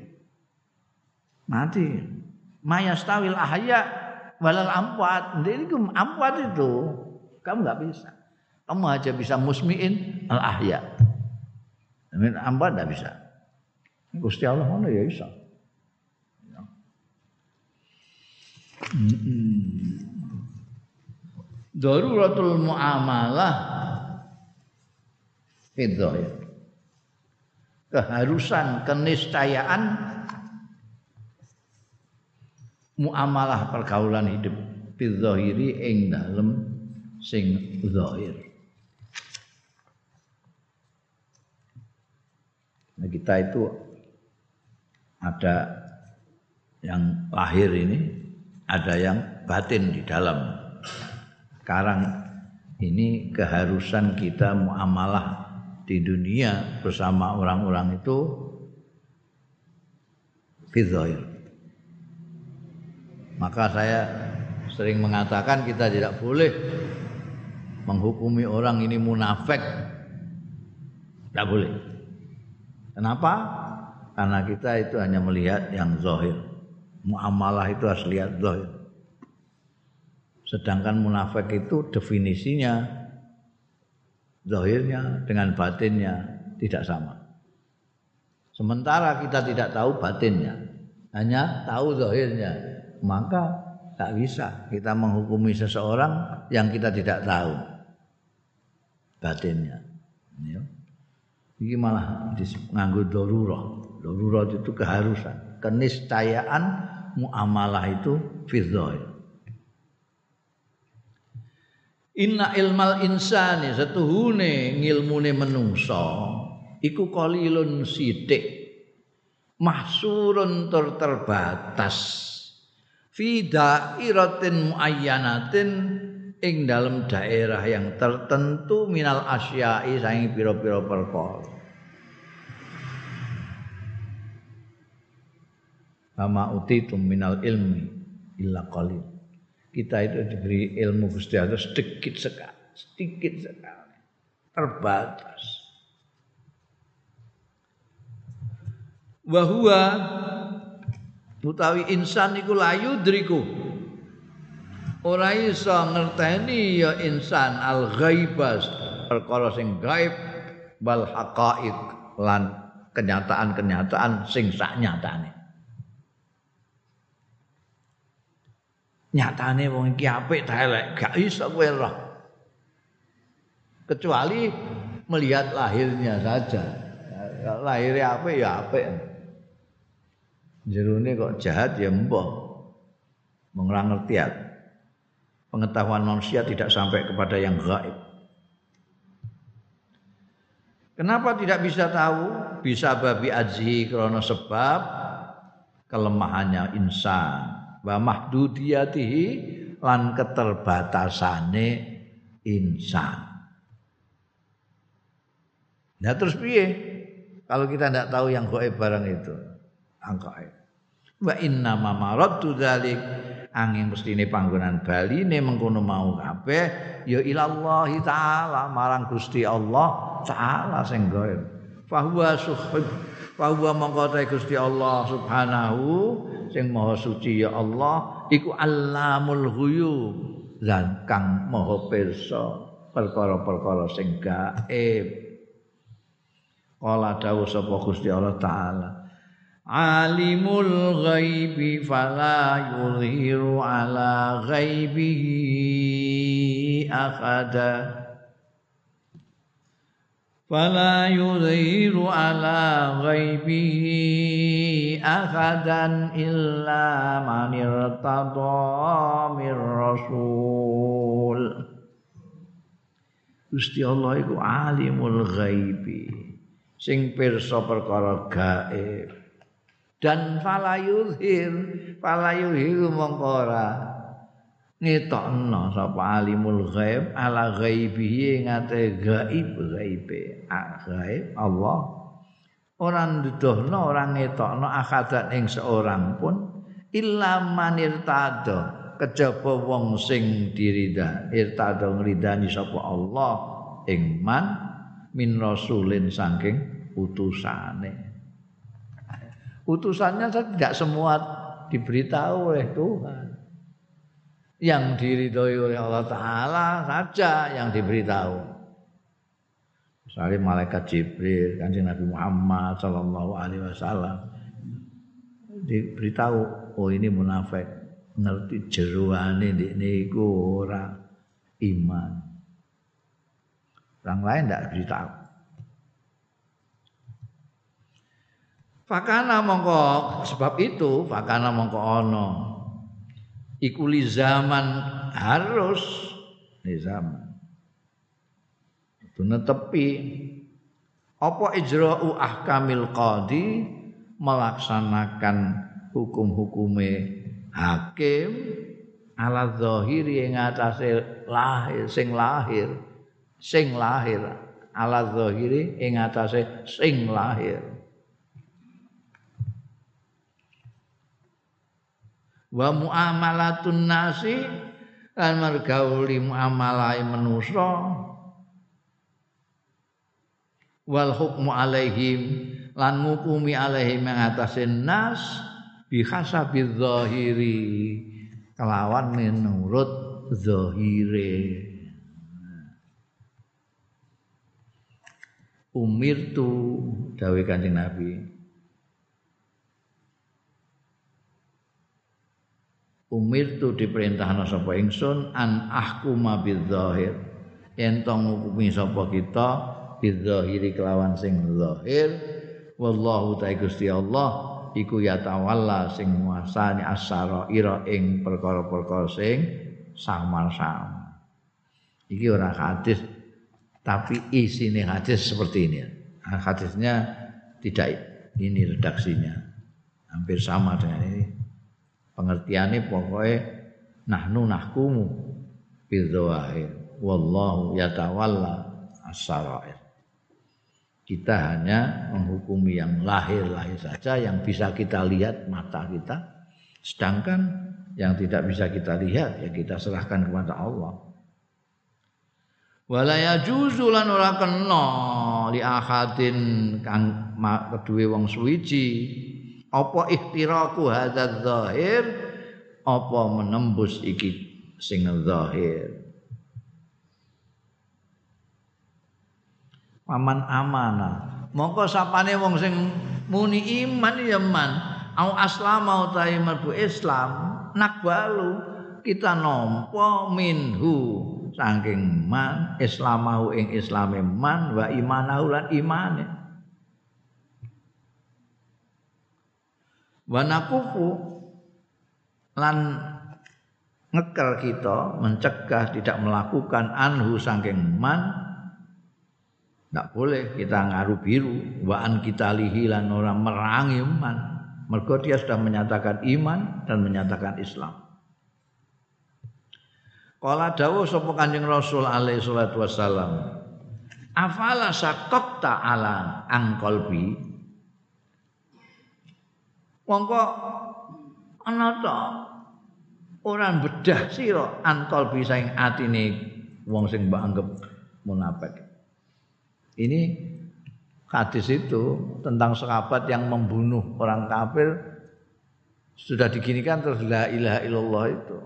mati mayastawil ahya walal amwat. Ini amwat itu kamu nggak bisa. Kamu aja bisa musmiin al ahya. Tapi amwat nggak bisa. Gusti Allah mana ya bisa. Daruratul muamalah itu ya. Keharusan keniscayaan muamalah pergaulan hidup bidzahiri ing dalem sing zahir. Nah, kita itu ada yang lahir ini, ada yang batin di dalam. Sekarang ini keharusan kita muamalah di dunia bersama orang-orang itu fidzahir. Maka saya sering mengatakan kita tidak boleh menghukumi orang ini munafik. Tidak boleh. Kenapa? Karena kita itu hanya melihat yang zahir. Muamalah itu harus lihat zahir. Sedangkan munafik itu definisinya zahirnya dengan batinnya tidak sama. Sementara kita tidak tahu batinnya, hanya tahu zahirnya maka tak bisa kita menghukumi seseorang yang kita tidak tahu batinnya. Ya. Ini malah nganggo dorurah. Dorurah itu keharusan. Keniscayaan muamalah itu fidzahir. Inna ilmal insani setuhune ngilmune menungso iku qalilun sithik mahsurun tur terbatas fi dairatin muayyanatin ing dalam daerah yang tertentu minal asyai saing pira-pira perkara Ama utitum minal ilmi illa qalil. Kita itu diberi ilmu Gusti Allah sedikit sekali, sedikit sekali. Terbatas. Wahua utawi insan iku layu driku ora iso ngerteni ya insan al ghaibas perkara sing gaib bal haqaiq lan kenyataan-kenyataan sing sak nyatane nyatane wong iki apik ta elek gak iso kowe roh kecuali melihat lahirnya saja lahirnya apik ya apik jerone kok jahat ya mbah mengulang ngerti ya pengetahuan manusia tidak sampai kepada yang gaib. Kenapa tidak bisa tahu? Bisa babi aji krono sebab kelemahannya insan. Wa mahdudiyatihi lan keterbatasane insan. Nah terus piye? Kalau kita tidak tahu yang gaib barang itu, angka Wa inna ma maraddu dzalik angin mestine panggonan Bali ne mengkono mau kabeh ya ilallahi taala marang Gusti Allah taala sing gaib fahuwa suhib fahuwa mongko Gusti Allah subhanahu sing maha suci ya Allah iku allamul ghuyub. Lan kang maha pirsa perkara-perkara sing gaib. Kala dawuh sapa Gusti Allah taala alimul ghaibi fala yudhiru ala ghaibihi akhada fala yudhiru ala ghaibihi akhadan illa man irtada mir rasul. Gusti Allah iku alimul ghaibi sing pirsa perkara gaib. Dan falayuhir falayuhir mongko ngetokno sapa alimul ghaib ala ghaibihi ngate gaib ghaibe. Ghaib Allah. Ora nduduhno ora ngetokno akadan ing seorang pun illa manir tado kejaba wong sing dirida irtada ngridani sapa Allah ing man min rasulin saking utusane. Utusannya tidak semua diberitahu oleh Tuhan. Yang diridhoi oleh Allah Ta'ala saja yang diberitahu. Misalnya malaikat Jibril, kanjeng Nabi Muhammad Sallallahu Alaihi Wasallam diberitahu, oh ini munafik, ngerti jeruane di niku ora iman. Orang lain tidak beritahu. Fakana mongko sebab itu fakana mongko ono iku li zaman harus. Di zaman. Itu tepi apa ijra'u ahkamil qadi? Melaksanakan hukum-hukume hakim. Ala zahiri ing atase lahir sing lahir. Sing lahir. Ala zahiri ing atase sing lahir wa muamalatun nasi lan mergauli muamalai manusa. Wal hukmu alaihim lan ngukumi alaihim yang atasin nas bihasabi zahiri. Kelawan menurut zahire. Umir tu dawe kanjeng nabi umir tu diperintahna sapa ingsun an ahkuma bidzahir. Yen to ngukumi sapa kita bidzahiri kelawan sing zahir. Wallahu ta'ala Gusti Allah iku ya tawalla sing nguasani asara ira ing perkara-perkara sing samar-samar. Iki ora hadis tapi isine hadis seperti ini. Hadisnya tidak ini redaksinya. Hampir sama dengan ini pengertiannya pokoknya nahnu nahkumu bidzawahir. Wallahu yatawalla as-sarair. Kita hanya menghukumi yang lahir-lahir saja yang bisa kita lihat mata kita. Sedangkan yang tidak bisa kita lihat ya kita serahkan kepada Allah. Wala yajuzu lan ora kena li ahadin kang kedue wong suwiji apa ihtiraku hadzal zahir? Apa menembus iki sing zahir? Paman amana. Mongko sapane wong sing muni iman ya man. Au aslama utahe mlebu Islam nakbalu kita nampa minhu. Saking man islamahu ing islame man wa imanahu lan imane wa nakufu lan ngekel kita mencegah tidak melakukan anhu saking man tidak boleh kita ngaruh biru waan kita lihilan orang merangi iman. Mergo dia sudah menyatakan iman dan menyatakan Islam. Kala dawuh sapa Kanjeng Rasul alaihi salatu wasallam. Afala sakokta ala angkolbi. Mongko ana ta ora bedah sira angkolbi saing atine wong sing mbok anggap munafik. Ini hadis itu tentang sahabat yang membunuh orang kafir sudah diginikan terus la ilaha illallah itu.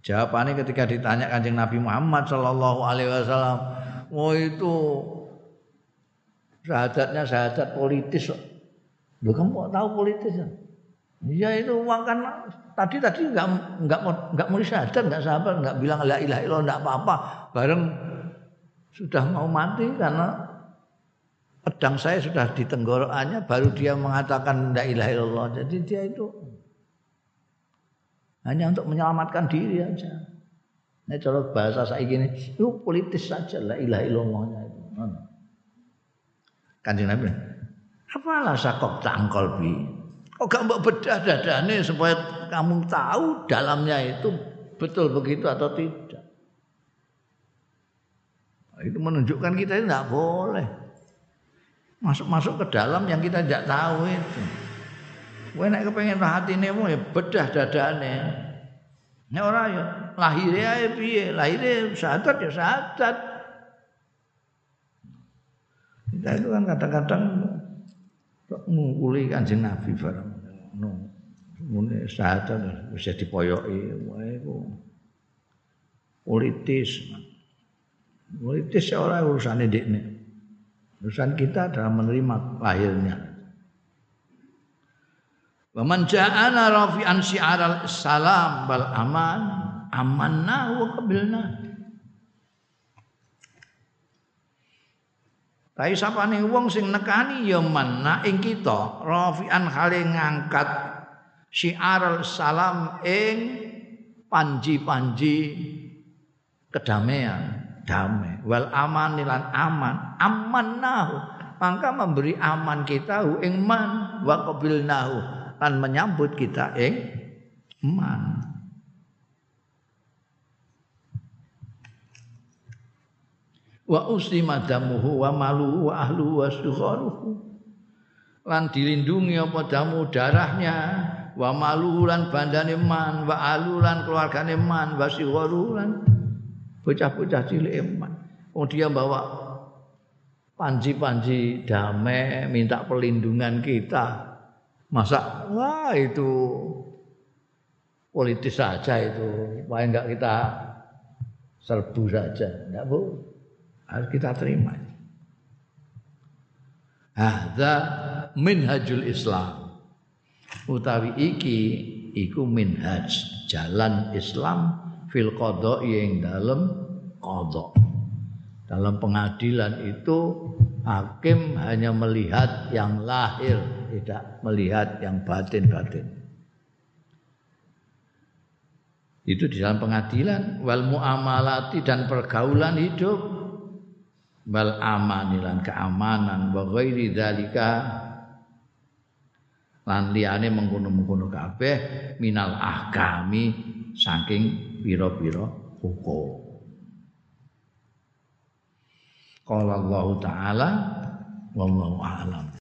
Jawabannya ketika ditanya kanjeng Nabi Muhammad Shallallahu Alaihi Wasallam, oh itu syahadatnya syahadat politis. Lu kamu tahu politis ya? Iya itu uang kan tadi tadi nggak nggak nggak mau syahadat nggak sabar nggak bilang la ilaha illallah nggak apa-apa bareng sudah mau mati karena pedang saya sudah di tenggorokannya baru dia mengatakan la ilaha illallah. Jadi dia itu hanya untuk menyelamatkan diri aja. Ini kalau bahasa saya gini, itu politis saja la ilaha illallahnya itu. Kanjeng Nabi, apalah sakok tangkol bi? Kok gak mbok bedah dadane supaya kamu tahu dalamnya itu betul begitu atau tidak? Itu menunjukkan kita itu tidak boleh masuk-masuk ke dalam yang kita tidak tahu itu. Kowe nek kepengin rahatine mu ya bedah dadane. Nek ora ya lahire ae piye? Lahire ya syahadat. Kita itu kan kadang-kadang nguli kanjeng Nabi bareng. No. Mune syahadat bisa dipoyoki wae politis. Politis orang urusan ini. Urusan kita adalah menerima lahirnya. Waman ja'ana rafi'an syi'aral salam bal aman amanna wa qabilna. Tapi sapane wong sing nekani ya manna ing kita. Rafi'an hale ngangkat syi'aral salam ing panji-panji kedamaian. Damai. Wal aman lan aman. Amannahu. Maka memberi aman kita ing man. Wa qabilnahu. Lan menyambut kita ing man wa uslima damuhu wa maluhu wa ahluhu wa sugharuhu lan dilindungi apa damu darahnya wa maluhu lan bandane man wa alulan keluargane man wa sugharuhu lan bocah-bocah cilik eman. Oh dia bawa panji-panji damai, minta perlindungan kita. Masa wah itu politis saja itu. Supaya enggak kita serbu saja. Enggak bu, harus kita terima. Hadza minhajul Islam. Utawi iki iku minhaj jalan Islam fil qada yang dalam qada. Dalam pengadilan itu hakim hanya melihat yang lahir, tidak melihat yang batin-batin. Itu di dalam pengadilan wal muamalati dan pergaulan hidup wal amanilan keamanan wa ghairi dzalika lan liyane mengkono-mengkono kabeh minal ahkami saking pira-pira hukum. Qala Allah taala wallahu a'lam.